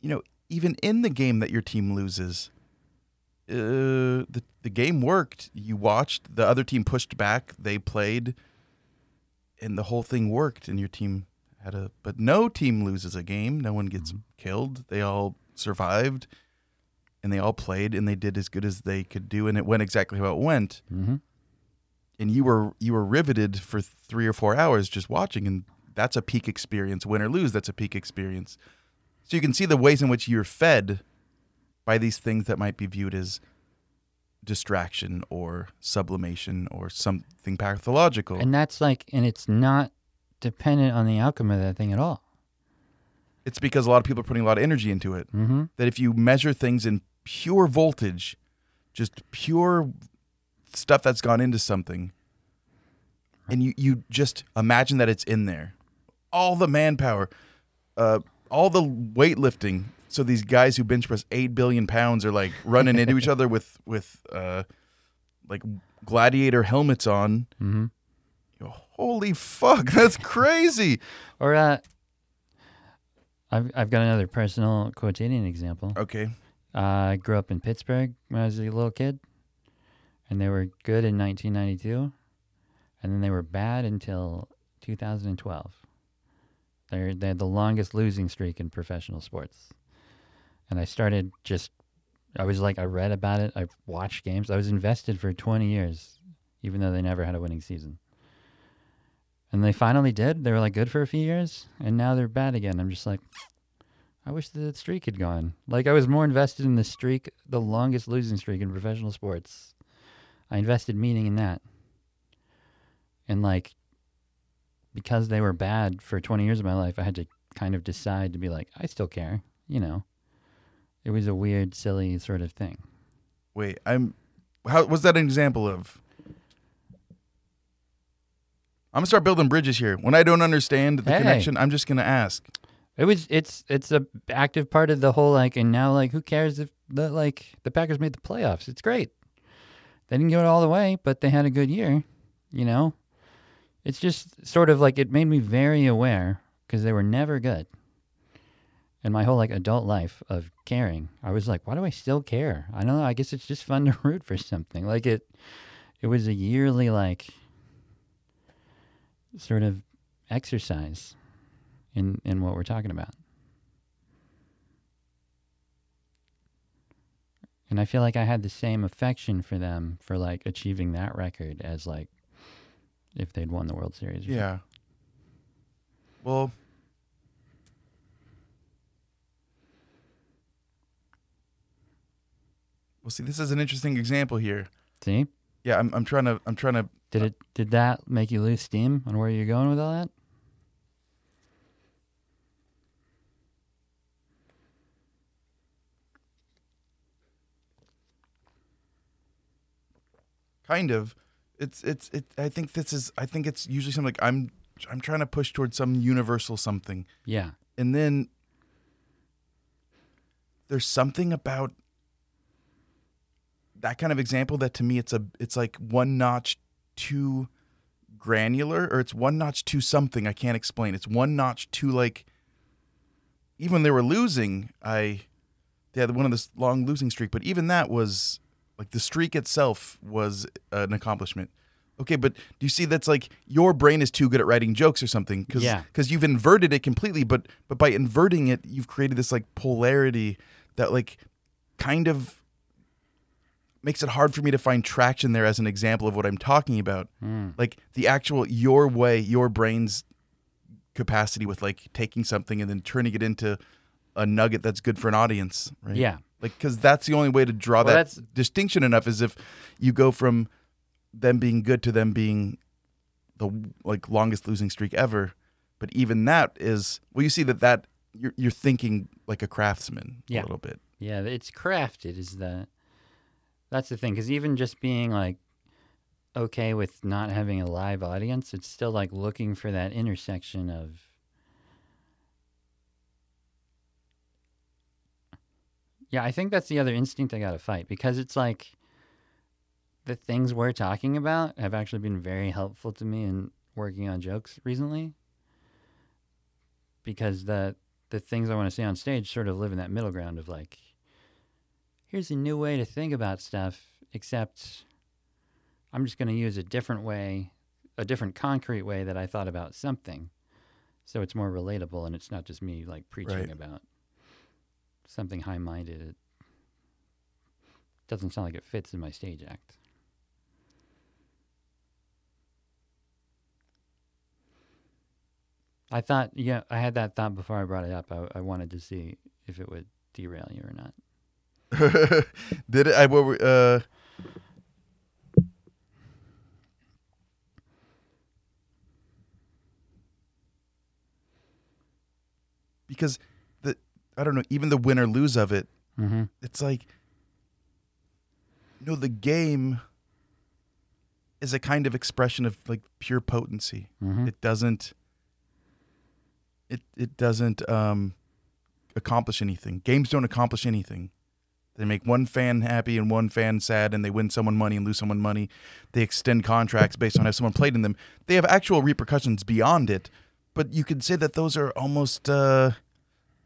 you know, even in the game that your team loses, uh, the the game worked. You watched the other team pushed back, they played, and the whole thing worked. And your team had a, but no team loses a game. No one gets killed. They all survived, and they all played, and they did as good as they could do, and it went exactly how it went. Mm-hmm. And you were you were riveted for three or four hours just watching, and that's a peak experience. Win or lose, that's a peak experience. So you can see the ways in which you're fed by these things that might be viewed as distraction or sublimation or something pathological. And that's like, and it's not dependent on the outcome of that thing at all. it's because a lot of people are putting a lot of energy into it. Mm-hmm. That if you measure things in pure voltage, just pure stuff that's gone into something, and you, you just imagine that it's in there, all the manpower, uh, all the weightlifting. So these guys who bench press eight billion pounds are like running into each *laughs* other with with uh, like gladiator helmets on. Mm-hmm. Holy fuck, that's *laughs* crazy. Or, uh, I've, I've got another personal quotidian example. Okay. Uh, I grew up in Pittsburgh when I was a little kid, and they were good in 1992, and then they were bad until 2012. They're they had the longest losing streak in professional sports, and I started just. I was like, I read about it. I watched games. I was invested for 20 years, even though they never had a winning season. And they finally did. They were like good for a few years, and now they're bad again. I'm just like, I wish the streak had gone. Like I was more invested in the streak, the longest losing streak in professional sports. I invested meaning in that. And like because they were bad for 20 years of my life, I had to kind of decide to be like, I still care, you know. It was a weird, silly sort of thing. Wait, I'm. How was that an example of? I'm gonna start building bridges here. When I don't understand the Hey. connection, I'm just gonna ask. It was it's it's a active part of the whole like and now like who cares if the like the Packers made the playoffs? It's great. They didn't go it all the way, but they had a good year, you know. It's just sort of like it made me very aware because they were never good. And my whole like adult life of caring, I was like, why do I still care? I don't know. I guess it's just fun to *laughs* root for something. Like it, it was a yearly like sort of exercise in in what we're talking about. And I feel like I had the same affection for them for like achieving that record as like if they'd won the World Series. Yeah. Well. Well, see, this is an interesting example here. See? Yeah, I'm, I'm trying to, I'm trying to. Did it did that make you lose steam on where you're going with all that? kind of it's it's it i think this is i think it's usually something like i'm i'm trying to push towards some universal something Yeah. and then there's something about that kind of example that to me it's a it's like one notch too granular or it's one notch too something i can't explain. It's one notch too like even when they were losing i they had one of this long losing streak but even that was like the streak itself was an accomplishment. Okay but do you see that's like your brain is too good at writing jokes or something? Because Yeah. because you've inverted it completely but but by inverting it you've created this like polarity that like kind of makes it hard for me to find traction there as an example of what i'm talking about Hmm. like the actual your way your brain's capacity with like taking something and then turning it into a nugget that's good for an audience right Yeah. like because that's the only way to draw Well, that that's- distinction enough is if you go from them being good to them being the like longest losing streak ever but even that is well you see that that you're, you're thinking like a craftsman Yeah. a little bit Yeah, it's crafted is the that's the thing cuz even just being like okay with not having a live audience, it's still like looking for that intersection of Yeah, I think that's the other instinct I got to fight because it's like the things we're talking about have actually been very helpful to me in working on jokes recently. Because the the things I want to say on stage sort of live in that middle ground of like here's a new way to think about stuff except I'm just going to use a different way, a different concrete way that I thought about something. So it's more relatable and it's not just me like preaching Right. about something high-minded. It doesn't sound like it fits in my stage act. I thought, yeah, I had that thought before I brought it up. I, I wanted to see if it would derail you or not. *laughs* did it i what were- uh because the i don't know even the win or lose of it Mm-hmm. it's like no the game is a kind of expression of like pure potency Mm-hmm. it doesn't it it doesn't um accomplish anything games don't accomplish anything they make one fan happy and one fan sad and they win someone money and lose someone money they extend contracts based on how someone played in them they have actual repercussions beyond it but you could say that those are almost uh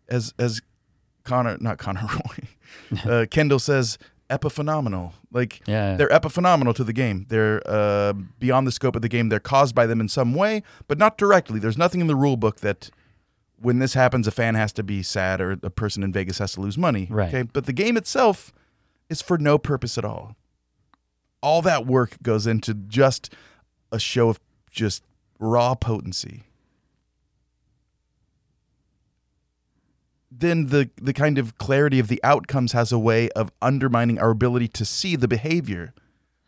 as as Connor, not Connor *laughs* Roy, uh, *laughs* Kendall says epiphenomenal. Like Yeah. they're epiphenomenal to the game. They're uh, beyond the scope of the game. They're caused by them in some way, but not directly. There's nothing in the rule book that when this happens, a fan has to be sad or a person in Vegas has to lose money. Right. Okay. But the game itself is for no purpose at all. All that work goes into just a show of just raw potency. Then the the kind of clarity of the outcomes has a way of undermining our ability to see the behavior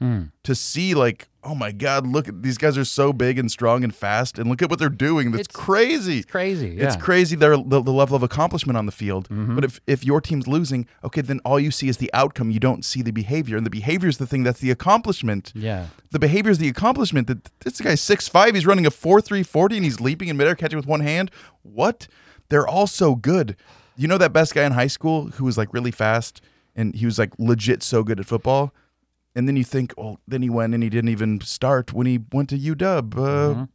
Hmm. to see like oh my god look at these guys are so big and strong and fast and look at what they're doing that's It's- crazy Crazy. Yeah. it's crazy their the, the level of accomplishment on the field Mhm. but if if your team's losing okay then all you see is the outcome you don't see the behavior and the behavior is the thing that's the accomplishment Yeah. the behavior is the accomplishment that this guy's 6'5 he's running a 4-3-40 and he's leaping in midair catching with one hand what they're all so good you know that best guy in high school who was like really fast and he was like legit so good at football and then you think well then he went and he didn't even start when he went to uw uh, Mhm.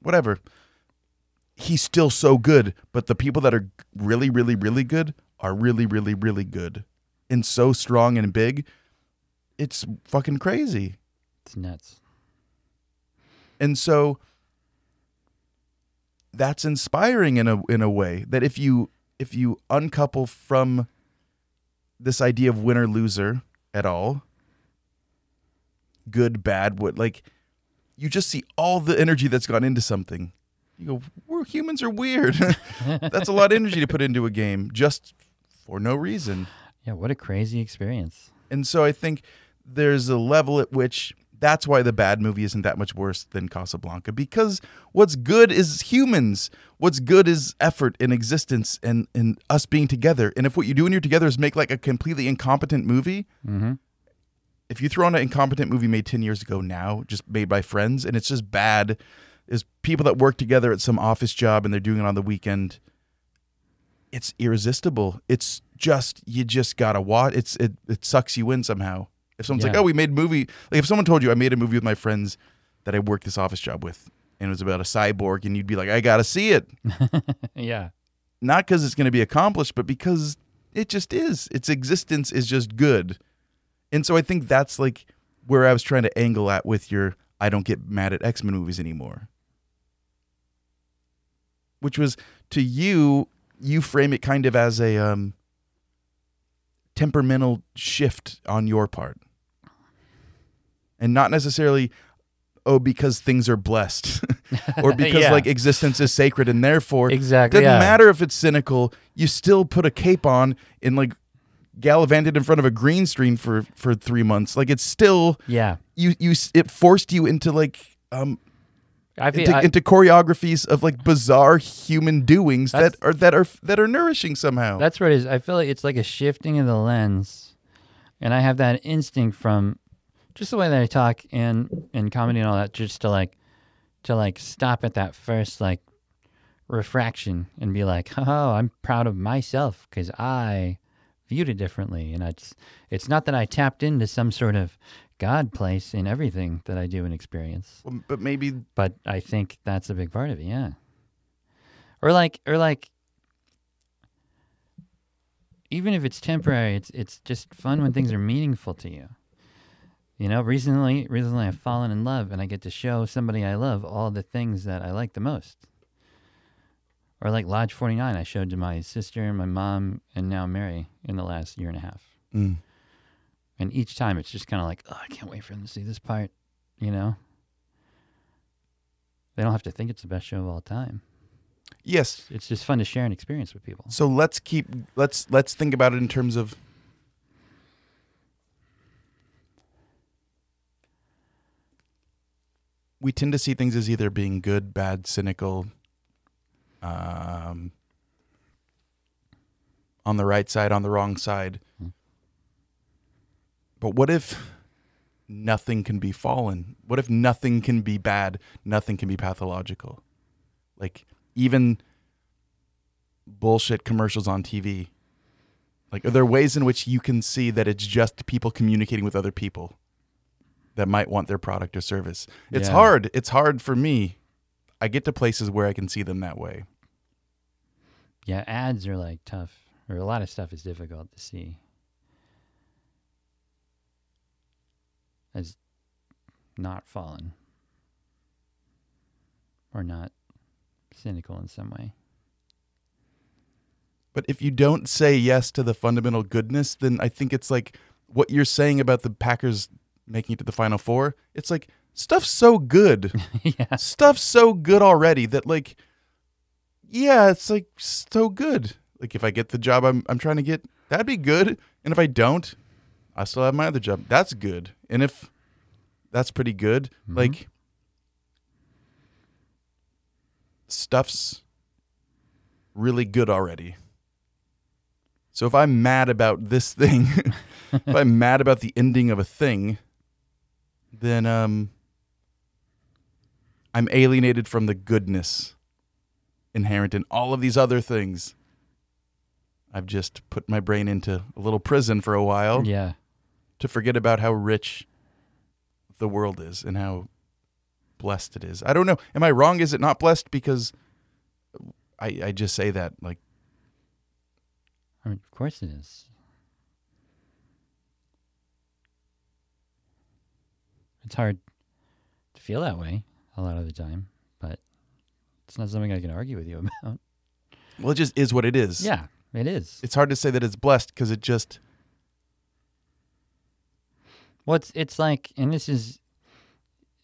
whatever he's still so good but the people that are really really really good are really really really good and so strong and big it's fucking crazy It's nuts. and so that's inspiring in a in a way that if you if you uncouple from this idea of winner loser at all good bad what like you just see all the energy that's gone into something you go we're humans are weird *laughs* that's a lot of energy to put into a game just for no reason Yeah. What a crazy experience. and so I think there's a level at which that's why the bad movie isn't that much worse than Casablanca because what's good is humans. What's good is effort and existence and, and us being together. And if what you do when you're together is make like a completely incompetent movie, Mm-hmm. If you throw on an incompetent movie made 10 years ago now, just made by friends, and it's just bad, is people that work together at some office job and they're doing it on the weekend, it's irresistible. It's just, you just gotta watch. It's, it, it sucks you in somehow. If someone's like, oh, we made a movie, like if someone told you I made a movie with my friends that I worked this office job with, and it was about a cyborg, and you'd be like, I gotta see it. *laughs* yeah. Not because it's gonna be accomplished, but because it just is. Its existence is just good. And so I think that's like where I was trying to angle at with your I don't get mad at X Men movies anymore. Which was to you, you frame it kind of as a um, temperamental shift on your part. And not necessarily, oh, because things are blessed *laughs* or *laughs* because Yeah. like existence is sacred and therefore Exactly. doesn't yeah. matter if it's cynical. You still put a cape on and like gallivanted in front of a green screen for for three months. Like it's still Yeah. you you it forced you into like um I feel into, I, into choreographies of like bizarre human doings that are that are that are nourishing somehow. That's what it is. I feel like it's like a shifting of the lens, and I have that instinct from just the way that I talk and and comedy and all that, just to like to like stop at that first like refraction and be like, oh, I'm proud of myself because I viewed it differently, and it's it's not that I tapped into some sort of God place in everything that I do and experience Well, but maybe but I think that's a big part of it. Yeah. Or like, or like, even if it's temporary, it's it's just fun when things are meaningful to you. You know, recently, recently I've fallen in love, and I get to show somebody I love all the things that I like the most. Or like Lodge Forty Nine, I showed to my sister, my mom, and now Mary in the last year and a half. mm, And each time, it's just kind of like, oh, I can't wait for them to see this part. You know, they don't have to think it's the best show of all time. yes. It's just fun to share an experience with people. So let's keep let's let's think about it in terms of we tend to see things as either being good, bad, cynical, um, on the right side, on the wrong side. Hmm. But what if nothing can be fallen? What if nothing can be bad? Nothing can be pathological? Like even bullshit commercials on TV. Like, are there ways in which you can see that it's just people communicating with other people that might want their product or service? It's Yeah. hard. It's hard for me. I get to places where I can see them that way. Yeah, ads are like tough. or a lot of stuff is difficult to see as not fallen or not cynical in some way. But if you don't say yes to the fundamental goodness, then I think it's like what you're saying about the Packers making it to the Final Four. It's like stuff's so good, *laughs* yeah. stuff's so good already that like, yeah, it's like so good. Like if I get the job I'm I'm trying to get, that'd be good. And if I don't, I still have my other job. That's good. And if that's pretty good, Mhm. like stuff's really good already. So if I'm mad about this thing, *laughs* if I'm mad about the ending of a thing, then um I'm alienated from the goodness inherent in all of these other things. I've just put my brain into a little prison for a while Yeah. to forget about how rich the world is and how blessed it is. I don't know. Am I wrong? Is it not blessed? Because I I just say that like I mean, of course it is. It's hard to feel that way a lot of the time, but it's not something I can argue with you *laughs* about. well, it just is what it is. Yeah, it is. It's hard to say that it's blessed because it just Well, it's it's like, and this is,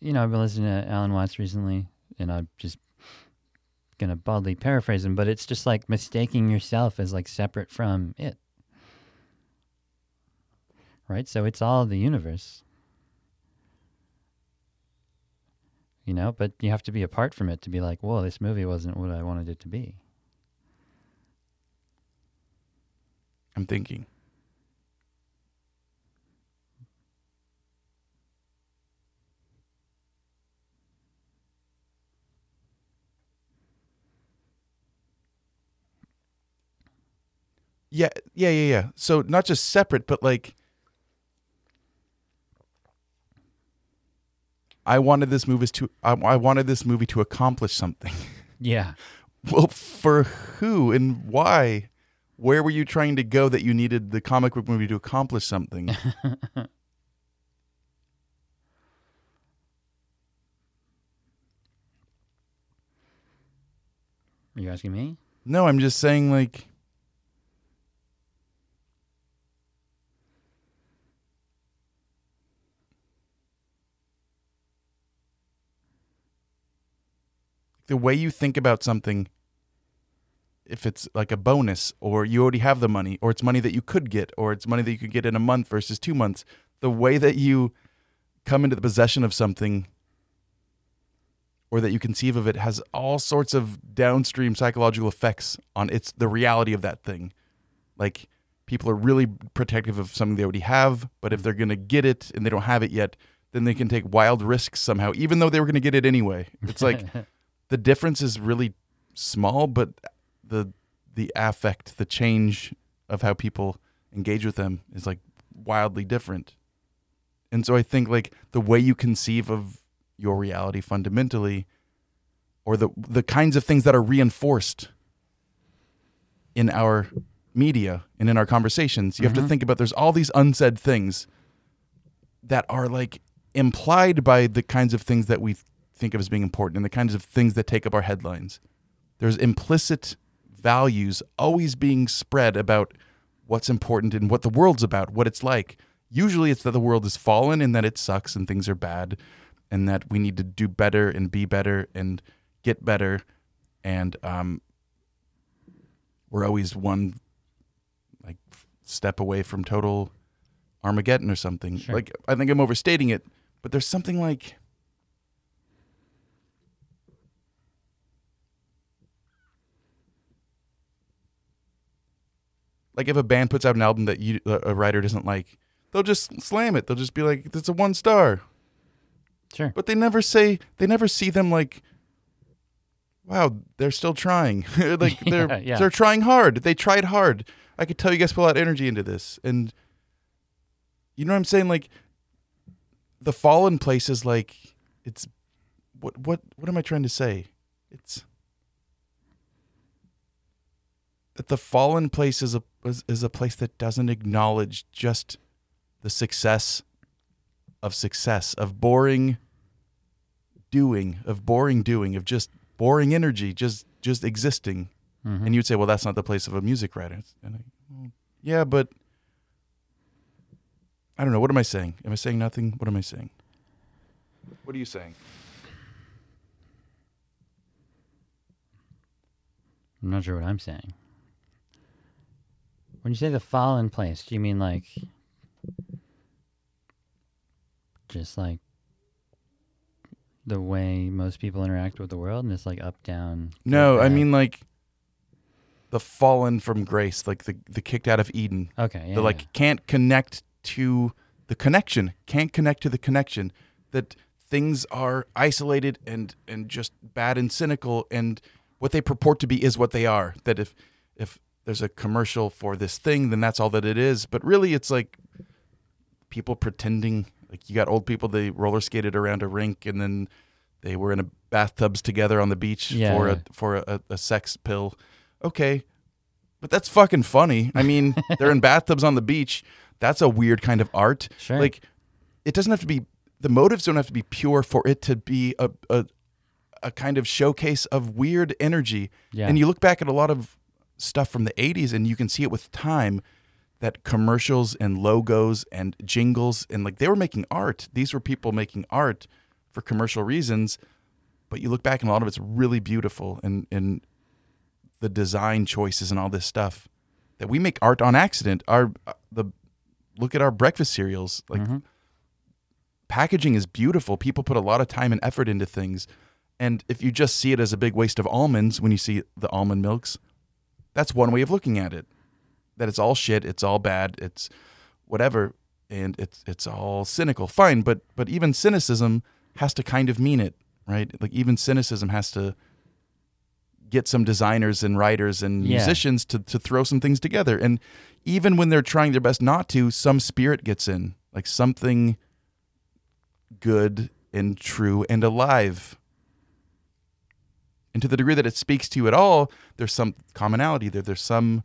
you know, I've been listening to Alan Watts recently, and I'm just gonna baldly paraphrase him, but it's just like mistaking yourself as like separate from it, right? So it's all the universe, you know. But you have to be apart from it to be like, whoa, this movie wasn't what I wanted it to be. I'm thinking. Yeah, yeah, yeah, yeah. So not just separate, but like I wanted this movie to I, I wanted this movie to accomplish something. *laughs* Yeah, Well, for who and why? Where were you trying to go that you needed the comic book movie to accomplish something? *laughs* are you asking me? no, I'm just saying like the way you think about something if it's like a bonus or you already have the money or it's money that you could get or it's money that you could get in a month versus 2 months the way that you come into the possession of something or that you conceive of it has all sorts of downstream psychological effects on its the reality of that thing. Like people are really protective of something they already have but if they're going to get it and they don't have it yet then they can take wild risks somehow even though they were going to get it anyway. It's like *laughs* the difference is really small, but the the affect, the change of how people engage with them is like wildly different. And so I think like the way you conceive of your reality fundamentally or the the kinds of things that are reinforced in our media and in our conversations, you have to Mhm. think about there's all these unsaid things that are like implied by the kinds of things that we think of as being important and the kinds of things that take up our headlines. There's implicit values always being spread about what's important and what the world's about, what it's like. Usually it's that the world is fallen and that it sucks and things are bad and that we need to do better and be better and get better and um, we're always one like step away from total Armageddon or something. Sure. Like I think I'm overstating it, but there's something like like if a band puts out an album that you a writer doesn't like, they'll just slam it. They'll just be like, "It's a one star," Sure. but they never say they never see them like, "Wow, they're still trying." *laughs* like *laughs* they're Yeah, yeah. they're trying hard. They tried hard. I could tell you guys put a lot of energy into this, and you know what I'm saying? Like the fallen place is like it's what what what am I trying to say? It's that the fallen place is a is, is a place that doesn't acknowledge just the success of success, of boring doing, of boring doing, of just boring energy, just just existing. Mhm. And you'd say, well, that's not the place of a music writer. And I, well, yeah, but I don't know. What am I saying? Am I saying nothing? What am I saying? What are you saying? I'm not sure what I'm saying. When you say the fallen place, do you mean like just like the way most people interact with the world and it's like up down? No, I mean like the fallen from grace, like the the kicked out of Eden. okay, yeah, the like can't connect to the connection, can't connect to the connection. That things are isolated and and just bad and cynical, and what they purport to be is what they are. That if if there's a commercial for this thing, then that's all that it is. But really, it's like people pretending. Like you got old people, they roller skated around a rink, and then they were in a bathtubs together on the beach Yeah, for yeah. a for a, a sex pill. Okay, but that's fucking funny. I mean, *laughs* they're in bathtubs on the beach. That's a weird kind of art. Sure. Like, it doesn't have to be. The motives don't have to be pure for it to be a a, a kind of showcase of weird energy. Yeah. And you look back at a lot of stuff from the '80s, and you can see it with time that commercials and logos and jingles and like they were making art. These were people making art for commercial reasons. But you look back and a lot of it's really beautiful and and the design choices and all this stuff that we make art on accident. Our uh, the look at our breakfast cereals like Mhm. packaging is beautiful. People put a lot of time and effort into things. And if you just see it as a big waste of almonds when you see the almond milks, that's one way of looking at it. That it's all shit, it's all bad, it's whatever, and it's it's all cynical. Fine, but but even cynicism has to kind of mean it, right? Like even cynicism has to get some designers and writers and Yeah. musicians to to throw some things together. And even when they're trying their best not to, some spirit gets in, like something good and true and alive. And to the degree that it speaks to you at all, there's some commonality there. There's some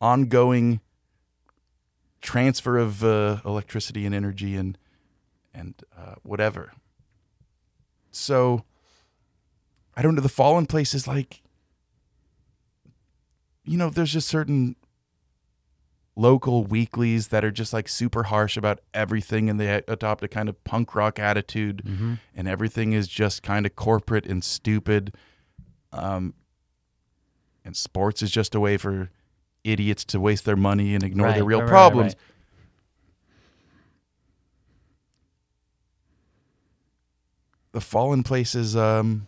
ongoing transfer of uh, electricity and energy and and uh, whatever. So I don't know. The fallen place is like, you know, there's just certain local weeklies that are just like super harsh about everything and they adopt a kind of punk rock attitude Mhm. and everything is just kind of corporate and stupid um and sports is just a way for idiots to waste their money and ignore Right, their real right, problems right. the fallen place is um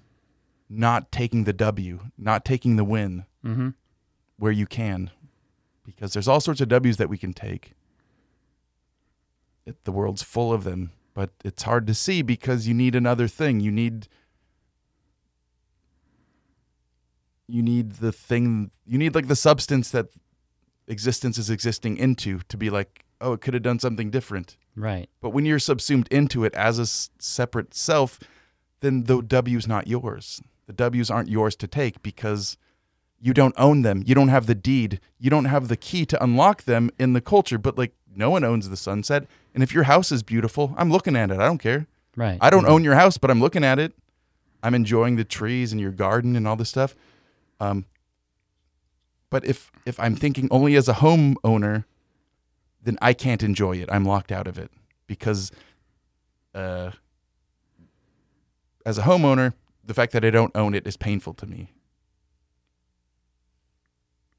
not taking the w not taking the win Mhm. where you can because there's all sorts of W's that we can take. It, the world's full of them, but it's hard to see because you need another thing. You need you need the thing you need like the substance that existence is existing into to be like, oh, it could have done something different. Right. But when you're subsumed into it as a s- separate self, then the W's not yours. The W's aren't yours to take because you don't own them. You don't have the deed. You don't have the key to unlock them in the culture. But like no one owns the sunset. And if your house is beautiful, I'm looking at it. I don't care. Right. I don't Mhm. own your house, but I'm looking at it. I'm enjoying the trees and your garden and all this stuff. Um, but if if I'm thinking only as a homeowner, then I can't enjoy it. I'm locked out of it because, uh, as a homeowner, the fact that I don't own it is painful to me.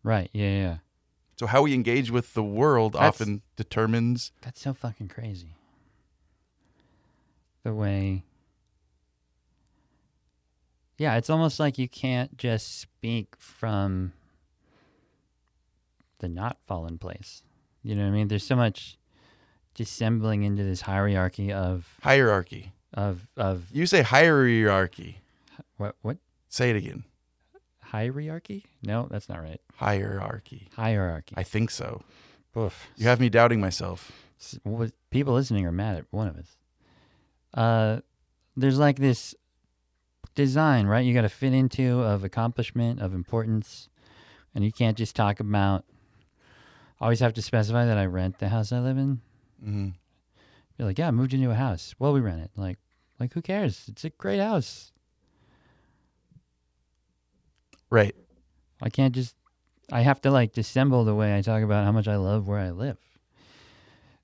Right. Yeah, yeah. So how we engage with the world That's- often determines. That's so fucking crazy. The way. Yeah, it's almost like you can't just speak from the not fallen place. You know what I mean? There's so much dissembling into this hierarchy of Hierarchy. of of You say hierarchy. what what Say it again. hierarchy? No, that's not right. Hierarchy. Hierarchy. I think so. Oof. You have me doubting myself. what- people listening are mad at one of us. Uh, there's like this design, right? You got to fit into of accomplishment, of importance, and you can't just talk about always have to specify that I rent the house I live in. hmm Be like, yeah, I moved into a house. Well, we rent it. Like, like who cares? It's a great house. Right. I can't just. I have to like dissemble the way I talk about how much I love where I live.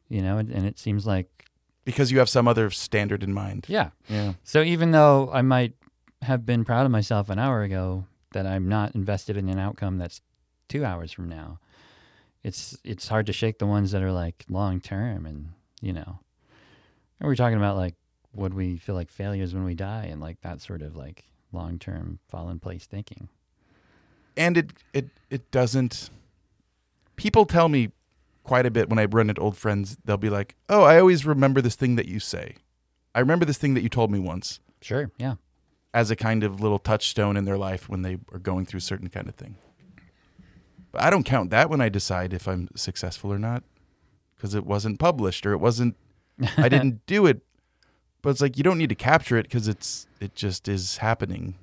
You know, and, and it seems like Because you have some other standard in mind. yeah. Yeah. So even though I might have been proud of myself an hour ago that I'm not invested in an outcome that's two hours from now, it's it's hard to shake the ones that are like long term and you know. And we're talking about like would we feel like failures when we die and like that sort of like long term fallen place thinking. and it it it doesn't people tell me quite a bit when i run into old friends they'll be like oh i always remember this thing that you say i remember this thing that you told me once Sure. Yeah. As a kind of little touchstone in their life when they are going through a certain kind of thing. But i don't count that when i decide if i'm successful or not because it wasn't published or it wasn't i *laughs* didn't do it. But it's like you don't need to capture it because it's it just is happening.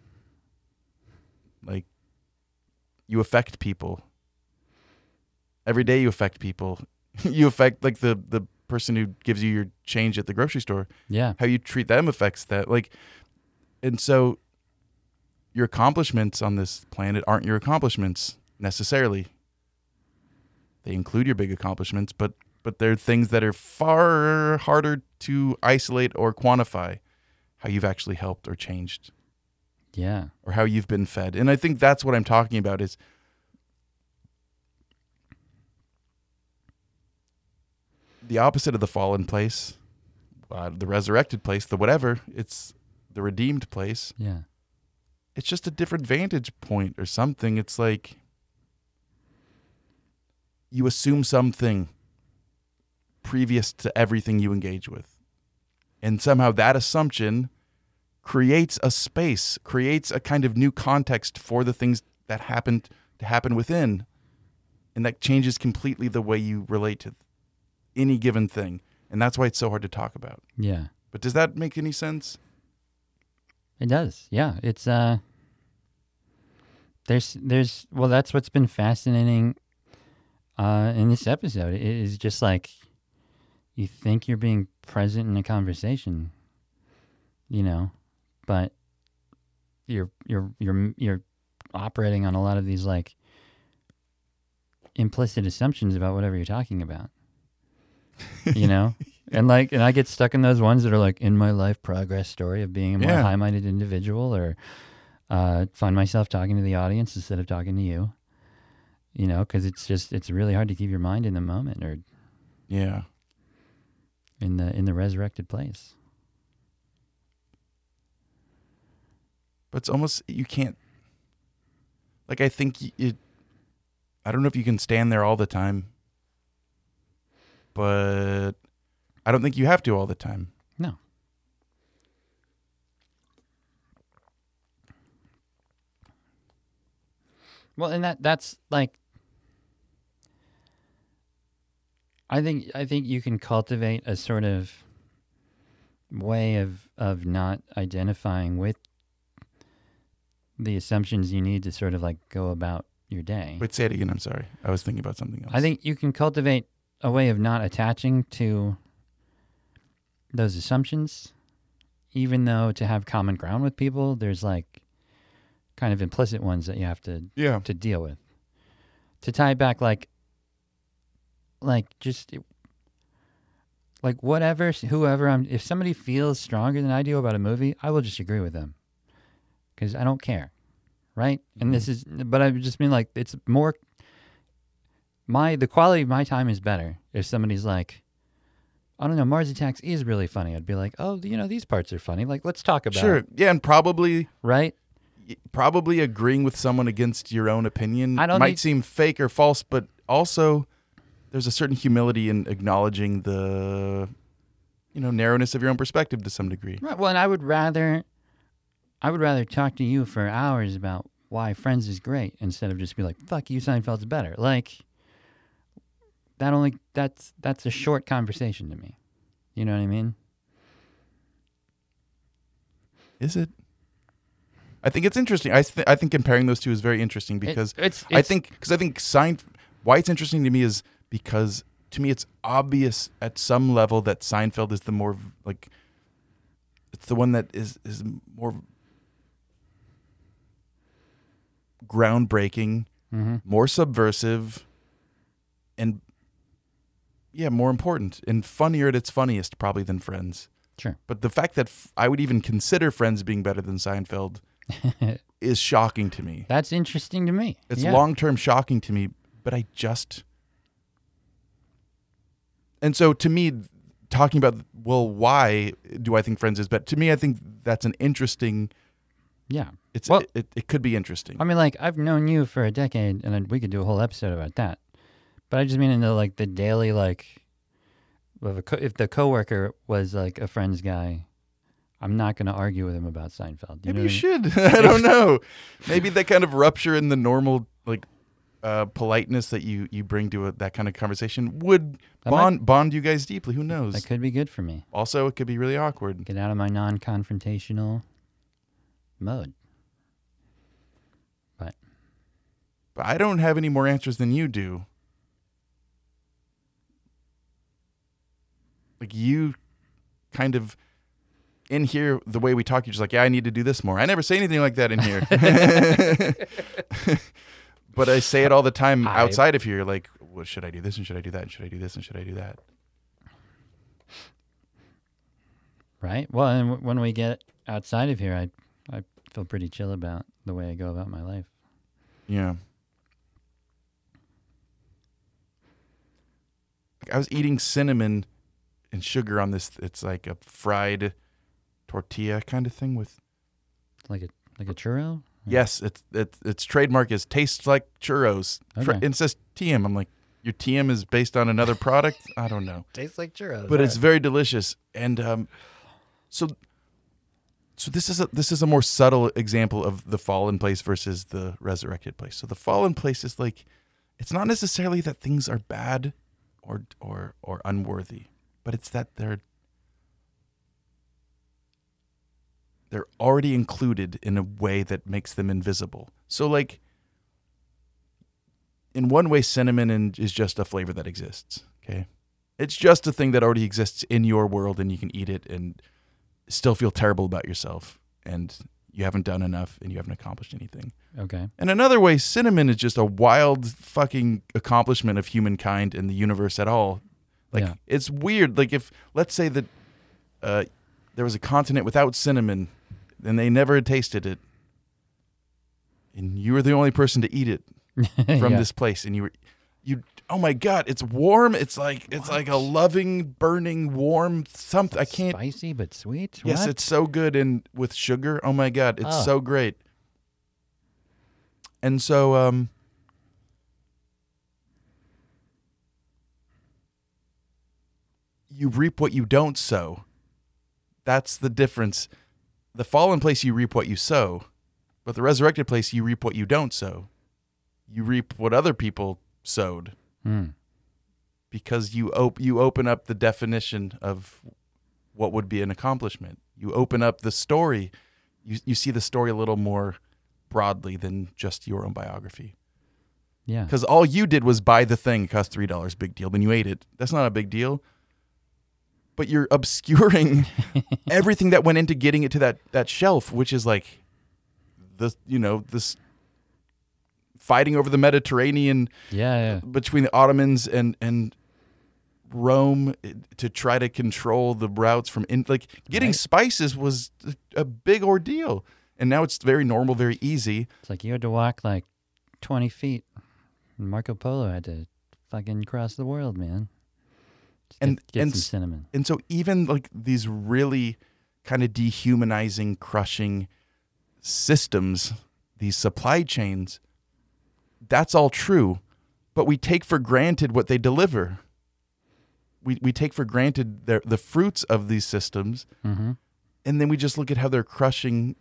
Like you affect people. Every day you affect people. *laughs* You affect like the the person who gives you your change at the grocery store. Yeah. how you treat them affects that. Like and so your accomplishments on this planet aren't your accomplishments necessarily. They include your big accomplishments but but they're things that are far harder to isolate or quantify how you've actually helped or changed. Yeah. or how you've been fed. And i think that's what i'm talking about is the opposite of the fallen place uh, the resurrected place the whatever it's the redeemed place. Yeah. it's just a different vantage point or something. It's like you assume something previous to everything you engage with. And somehow that assumption creates a space creates a kind of new context for the things that happened to happen within. And that changes completely the way you relate to any given thing. And that's why it's so hard to talk about. Yeah. but does that make any sense It does. Yeah. It's uh there's there's well that's what's been fascinating uh in this episode. It is just like you think you're being present in a conversation, you know, but you're you're you're you're operating on a lot of these like implicit assumptions about whatever you're talking about. You know? *laughs* And like, and I get stuck in those ones that are like in my life progress story of being a more Yeah. high-minded individual, or uh, find myself talking to the audience instead of talking to you. You know, because it's just it's really hard to keep your mind in the moment or yeah in the in the resurrected place. but it's almost you can't like i think it i don't know if you can stand there all the time but i don't think you have to all the time No. Well, and that that's like I think I think you can cultivate a sort of way of of not identifying with the assumptions you need to sort of like go about your day. wait say it again i'm sorry i was thinking about something else I think you can cultivate a way of not attaching to those assumptions, even though to have common ground with people, there's like kind of implicit ones that you have to yeah to deal with. To tie it back, like, like just like whatever, whoever I'm. If somebody feels stronger than I do about a movie, I will just agree with them because I don't care, right? And mm-hmm. this is, but I just mean like it's more. My the quality of my time is better if somebody's like, I don't know, Mars Attacks is really funny. I'd be like, oh, you know, these parts are funny. Like, let's talk about sure it, yeah and probably right? probably agreeing with someone against your own opinion I don't might need- seem fake or false but also there's a certain humility in acknowledging the you know narrowness of your own perspective to some degree Right. Well, and I would rather, I would rather talk to you for hours about why Friends is great instead of just be like, "Fuck you, Seinfeld's better." Like that only that's that's a short conversation to me. You know what I mean? Is it? I think it's interesting. I th- I think comparing those two is very interesting It- because it's, I think because I think Sein. Why it's interesting to me is because to me it's obvious at some level that Seinfeld is the more like it's the one that is is more groundbreaking, Mm-hmm. more subversive, and yeah, more important and funnier at its funniest probably than Friends. Sure. But the fact that f- I would even consider Friends being better than Seinfeld *laughs* is shocking to me. That's interesting to me. It's Yeah. long term shocking to me, but I just. And so to me, talking about, well, why do I think Friends is better? To me, I think that's an interesting. Yeah. It's Well- it, it, could be interesting. I mean, like I've known you for a decade, and we could do a whole episode about that. But I just mean in the like the daily like, if, a co- if the coworker was like a Friends guy, I'm not going to argue with him about Seinfeld. Maybe you I mean? should. *laughs* *laughs* I don't know. Maybe that kind of rupture in the normal like uh, politeness that you you bring to a, that kind of conversation would That might- bond bond you guys deeply. Who knows? That could be good for me. also, it could be really awkward. Get out of my non-confrontational mode. But But I don't have any more answers than you do. Like you kind of in here the way we talk, you're just like, yeah, I need to do this more. I never say anything like that in here. *laughs* but I say it all the time I- outside of here, like, well, should I do this and should I do that and should I do this and should I do that? Right. Well, and w- when we get outside of here, I I feel pretty chill about the way I go about my life. Yeah. Like I was eating cinnamon and sugar on this. It's like a fried tortilla kind of thing with. Like a like a churro. Yes, it's it's its trademark is tastes like churros. Fr- Okay. It says TM. I'm like, your TM is based on another product. I don't know, *laughs* Tastes like churros. but it's very delicious. And um, so, so this is a this is a more subtle example of the fallen place versus the resurrected place. So the fallen place is like, it's not necessarily that things are bad or or or unworthy, but it's that they're they're already included in a way that makes them invisible. So like in one way cinnamon is just a flavor that exists, okay? It's just a thing that already exists in your world and you can eat it and still feel terrible about yourself and you haven't done enough and you haven't accomplished anything. okay. And another way, cinnamon is just a wild fucking accomplishment of humankind and the universe at all. Like Yeah. it's weird. Like if let's say that uh, there was a continent without cinnamon and they never had tasted it, and you were the only person to eat it *laughs* from Yeah. this place, and you were you. Oh my god, it's warm. It's like it's like a loving, burning, warm something. I can't. Spicy but sweet. Yes, What? it's so good and with sugar. Oh my god, it's Oh. so great. And so um you reap what you don't sow. That's the difference. The fallen place you reap what you sow, but the resurrected place you reap what you don't sow. You reap what other people sowed Hmm. because you op- you open up the definition of what would be an accomplishment. You open up the story. You you see the story a little more broadly than just your own biography. Yeah. Because all you did was buy the thing, it cost three dollars, big deal. Then you ate it. That's not a big deal. But you're obscuring *laughs* everything that went into getting it to that that shelf, which is like the you know this fighting over the Mediterranean Yeah. Yeah. between the Ottomans and and Rome eh, to try to control the routes from in like getting Right. spices was a- big ordeal, and now it's very normal, very easy. It's like you had to walk like 20 feet. Marco Polo had to fucking cross the world, man. Just And- get, get and cinnamon. And so even like these really kind of dehumanizing, crushing systems, these supply chains, that's all true, but we take for granted what they deliver. We we take for granted their, the fruits of these systems Mm-hmm. and then we just look at how they're crushing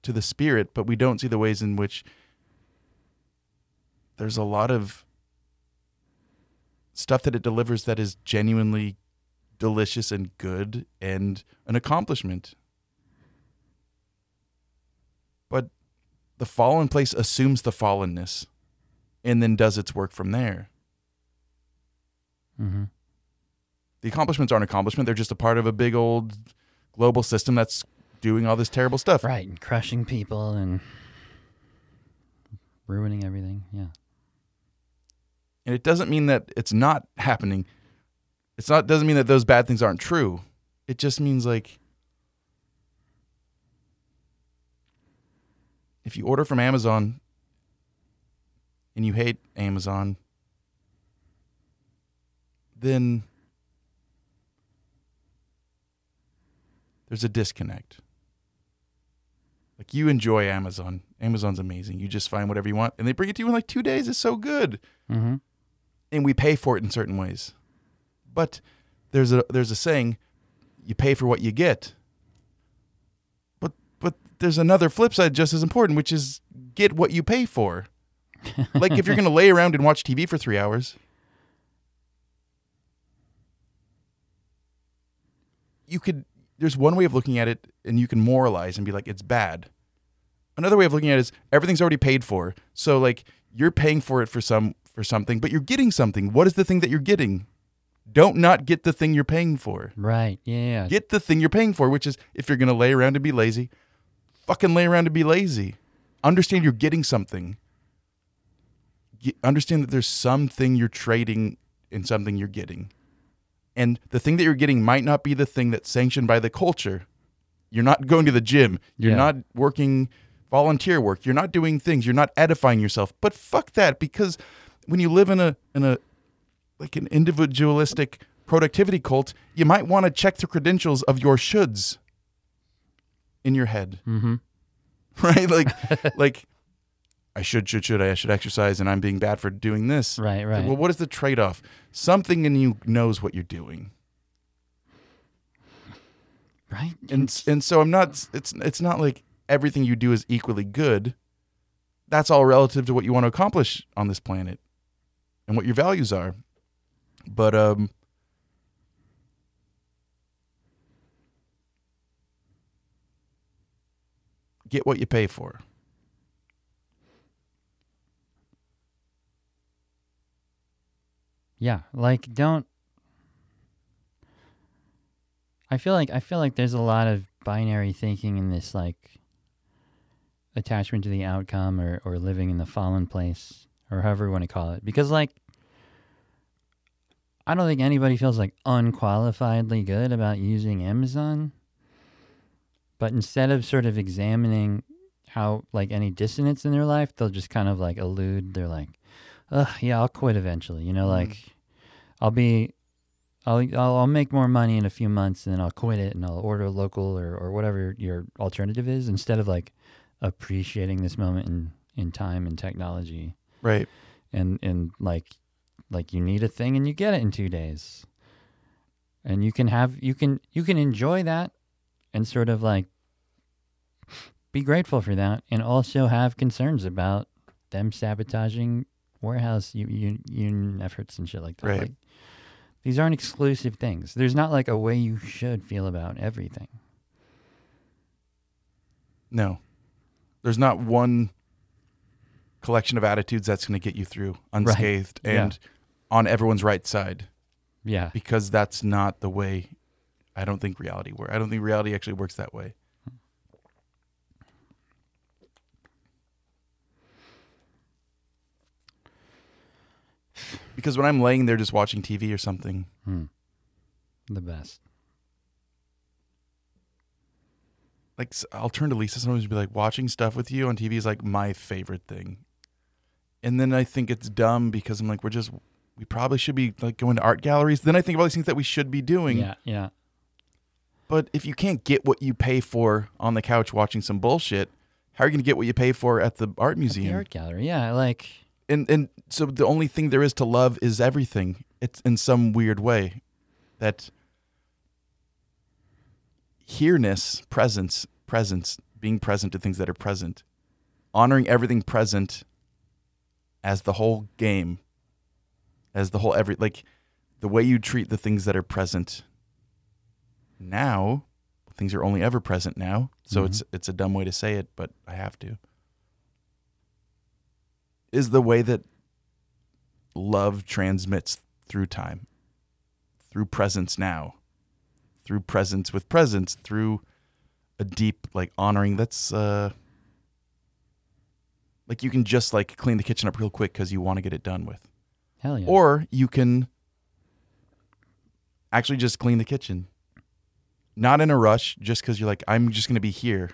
to the spirit, but we don't see the ways in which there's a lot of stuff that it delivers that is genuinely delicious and good and an accomplishment. But the fallen place assumes the fallenness and then does its work from there. Mm-hmm. The accomplishments aren't accomplishment; they're just a part of a big old global system that's doing all this terrible stuff. Right, and crushing people and ruining everything. Yeah. And it doesn't mean that it's not happening. It's not doesn't mean that those bad things aren't true. It just means like if you order from Amazon and you hate Amazon, then there's a disconnect. Like you enjoy Amazon. Amazon's amazing. You just find whatever you want and they bring it to you in like 2 days. It's so good Mm-hmm. And we pay for it in certain ways. But there's a there's a saying, you pay for what you get. But but there's another flip side just as important, which is get what you pay for. *laughs* like if you're gonna lay around and watch TV for three hours, you could there's one way of looking at it and you can moralize and be like it's bad. Another way of looking at it is everything's already paid for. So like you're paying for it for some for something, but you're getting something. What is the thing that you're getting? Don't not get the thing you're paying for. Right. Yeah. Get the thing you're paying for, which is if you're going to lay around and be lazy, fucking lay around and be lazy. Understand you're getting something. Get, understand that there's something you're trading in something you're getting. And the thing that you're getting might not be the thing that's sanctioned by the culture. You're not going to the gym. You're Yeah. not working volunteer work. You're not doing things. You're not edifying yourself. But fuck that because when you live in a in a like an individualistic productivity cult, you might want to check the credentials of your shoulds in your head, Mm-hmm. *laughs* right? Like, *laughs* like I should, should, should, I should exercise, and I'm being bad for doing this. Right. Right. Well, what is the trade off? Something in you knows what you're doing, right. and and so I'm not. It's it's not like everything you do is equally good. That's all relative to what you want to accomplish on this planet, and what your values are. But um, get what you pay for. Yeah, like don't I feel like I feel like there's a lot of binary thinking in this like attachment to the outcome or or living in the fallen place or however you want to call it because like I don't think anybody feels like unqualifiedly good about using Amazon but instead of sort of examining how like any dissonance in their life they'll just kind of like elude they're like Ugh, yeah, I'll quit eventually. You know, Mhm. like I'll be, I'll, I'll I'll make more money in a few months, and then I'll quit it, and I'll order local or or whatever your alternative is, instead of like appreciating this moment in in time and technology, Right. and and like like you need a thing and you get it in two days, and you can have you can you can enjoy that, and sort of like be grateful for that, and also have concerns about them sabotaging warehouse union efforts and shit like that. Right. Like, these aren't exclusive things. There's not like a way you should feel about everything. No. There's not one collection of attitudes that's going to get you through unscathed Yeah. and on everyone's right side Yeah. because that's not the way I don't think reality works. I don't think reality actually works that way. Because when I'm laying there just watching TV or something, Hmm. The best. like I'll turn to Lisa sometimes and be like, watching stuff with you on TV is like my favorite thing. And then I think it's dumb because I'm like, we're just, we probably should be like going to art galleries. Then I think of all these things that we should be doing. Yeah. Yeah. But if you can't get what you pay for on the couch watching some bullshit, how are you going to get what you pay for at the art The museum? art gallery. Yeah. Like. And and so the only thing there is to love is everything. It's in some weird way that here-ness, presence, presence, being present to things that are present, honoring everything present as the whole game, as the whole every like the way you treat the things that are present now, things are only ever present now. So Mhm. it's it's a dumb way to say it, but I have to. Is the way that love transmits through time through presence now, through presence with presence, through a deep like honoring. That's uh, like you can just like clean the kitchen up real quick because you want to get it done with, Hell yeah. or you can actually just clean the kitchen, not in a rush, just because you're like I'm just gonna be here.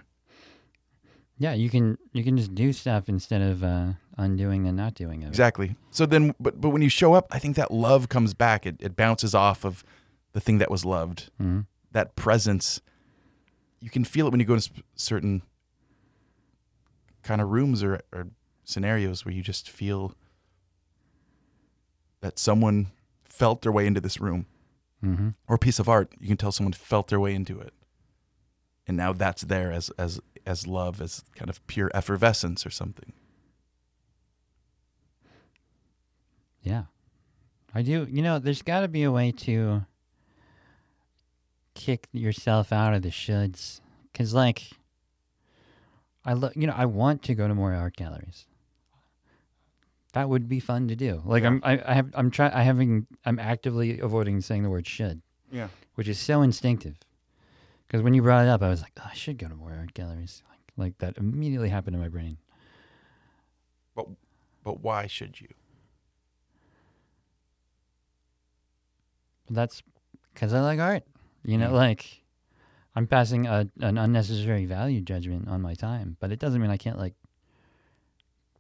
yeah, you can you can just do stuff instead of uh, undoing and not doing it. Exactly. So then, but but when you show up, I think that love comes back. It it bounces off of the thing that was loved. hmm That presence, you can feel it when you go to sp- certain kind of rooms or, or scenarios where you just feel that someone felt their way into this room hmm or a piece of art. You can tell someone felt their way into it, and now that's there as as as love, as kind of pure effervescence or something. Yeah. I do. You know, there's got to be a way to kick yourself out of the shoulds. Because, like, I look, you know, I want to go to more art galleries. That would be fun to do. Like, Yeah. I'm, I, I have, I'm trying, I having, I'm actively avoiding saying the word should, Yeah. which is so instinctive. Because when you brought it up, I was like, oh, I should go to more art galleries. Like, like that immediately happened in my brain. But but why should you? That's because I like art. You know, Yeah. like I'm passing a, an unnecessary value judgment on my time, but it doesn't mean I can't like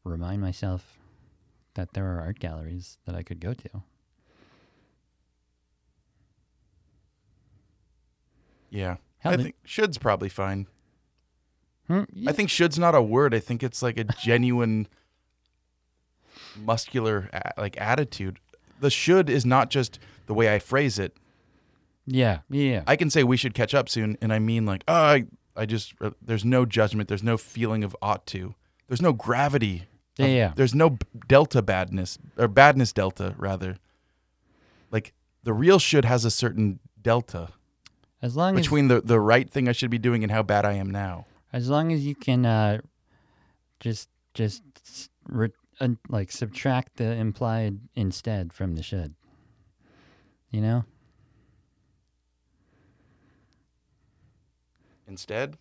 remind myself that there are art galleries that I could go to. Yeah. Hell, I think should's probably fine. Hmm, I think should's not a word. I think it's like a genuine muscular like attitude. The should is not just the way I phrase it. Yeah, yeah, I can say we should catch up soon and I mean like, oh, I I just uh, there's no judgment, there's no feeling of ought to. There's no gravity. yeah, of- yeah. There's no delta badness or badness delta rather. Like the real should has a certain delta As long as between the the right thing I should be doing and how bad I am now. as long as you can uh, just just re- uh, like subtract the implied instead from the should. You know? Instead,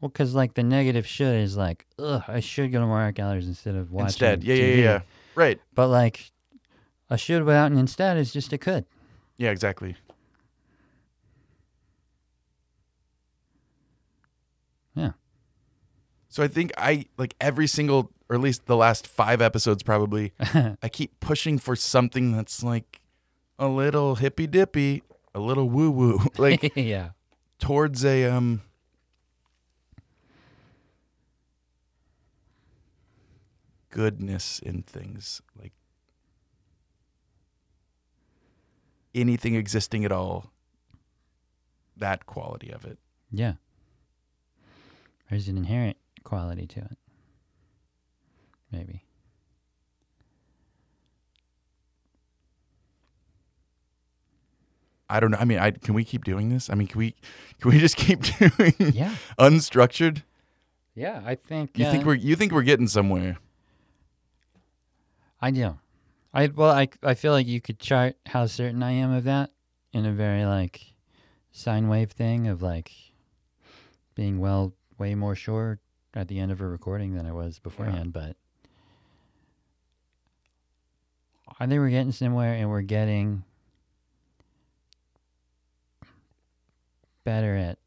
Well, because like the negative should is like, ugh, I should go to more art galleries instead of watching. instead, yeah, yeah, TV. yeah, yeah. Right. But like, a should without an instead is just a could. Yeah, exactly. Yeah. So I think I like every single, or at least the last five episodes, probably. *laughs* I keep pushing for something that's like a little hippy dippy, a little woo woo, *laughs* like *laughs* yeah. Towards a um. Goodness in things like anything existing at all. That quality of it. Yeah. There's an inherent quality to it. Maybe. I don't know. I mean, I can we keep doing this? I mean, can we can we just *laughs* keep doing Yeah. unstructured? Yeah, I think. You uh, think we're you think we're getting somewhere? I do. I well, I I feel like you could chart how certain I am of that in a very like sine wave thing of like being well way more sure at the end of a recording than I was beforehand, but I think we're getting somewhere and we're getting better at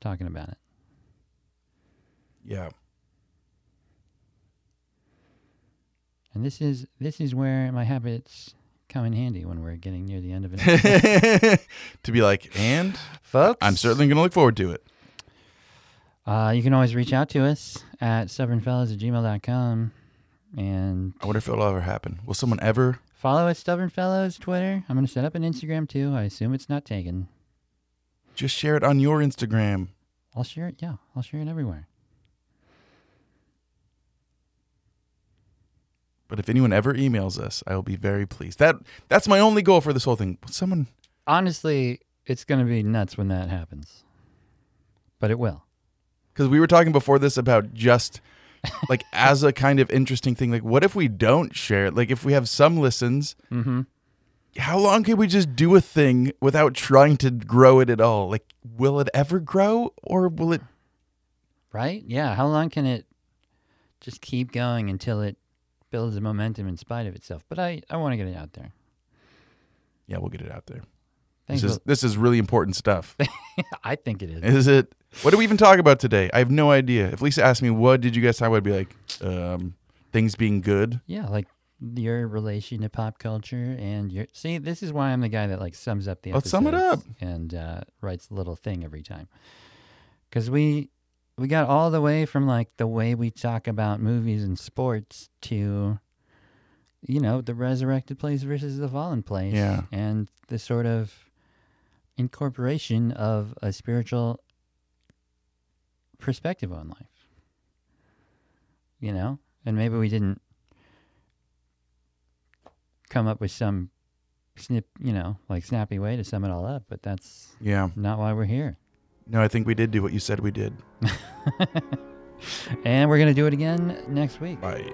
talking about it. Yeah. And this is this is where my habits come in handy when we're getting near the end of *laughs* it. to be like, and Folks, I'm certainly going to look forward to it. Uh, you can always reach out to us at stubbornfellows at gmail.com and I wonder if it'll ever happen. Will someone ever? follow us, Stubborn Fellows, Twitter. I'm going to set up an Instagram too. I assume it's not taken. Just share it on your Instagram. I'll share it. Yeah, I'll share it everywhere. But if anyone ever emails us, I will be very pleased. That that's my only goal for this whole thing. Someone Honestly, it's going to be nuts when that happens. But it will. because we were talking before this about just like *laughs* as a kind of interesting thing. Like, what if we don't share it? Like, if we have some listens, Mm-hmm. How long can we just do a thing without trying to grow it at all? Like, will it ever grow or will it? Right? Yeah. How long can it just keep going until it builds a momentum in spite of itself? But I, I want to get it out there. Yeah, we'll get it out there. Thanks. This is this is really important stuff. *laughs* I think it is. is it? What do we even talk about today? I have no idea. If Lisa asked me what did you guys talk about, I'd be like, um, things being good. Yeah, like your relation to pop culture and your see. This is why I'm the guy that like sums up the. Let's sum it up. and uh, writes a little thing every time. Because we we got all the way from like the way we talk about movies and sports to, you know, the resurrected place versus the fallen place. Yeah. and the sort of incorporation of a spiritual perspective on life. You know, and maybe we didn't come up with some snip, you know, like snappy way to sum it all up, but that's Yeah. not why we're here. No, I think we did do what you said we did. *laughs* And we're going to do it again next week. Bye.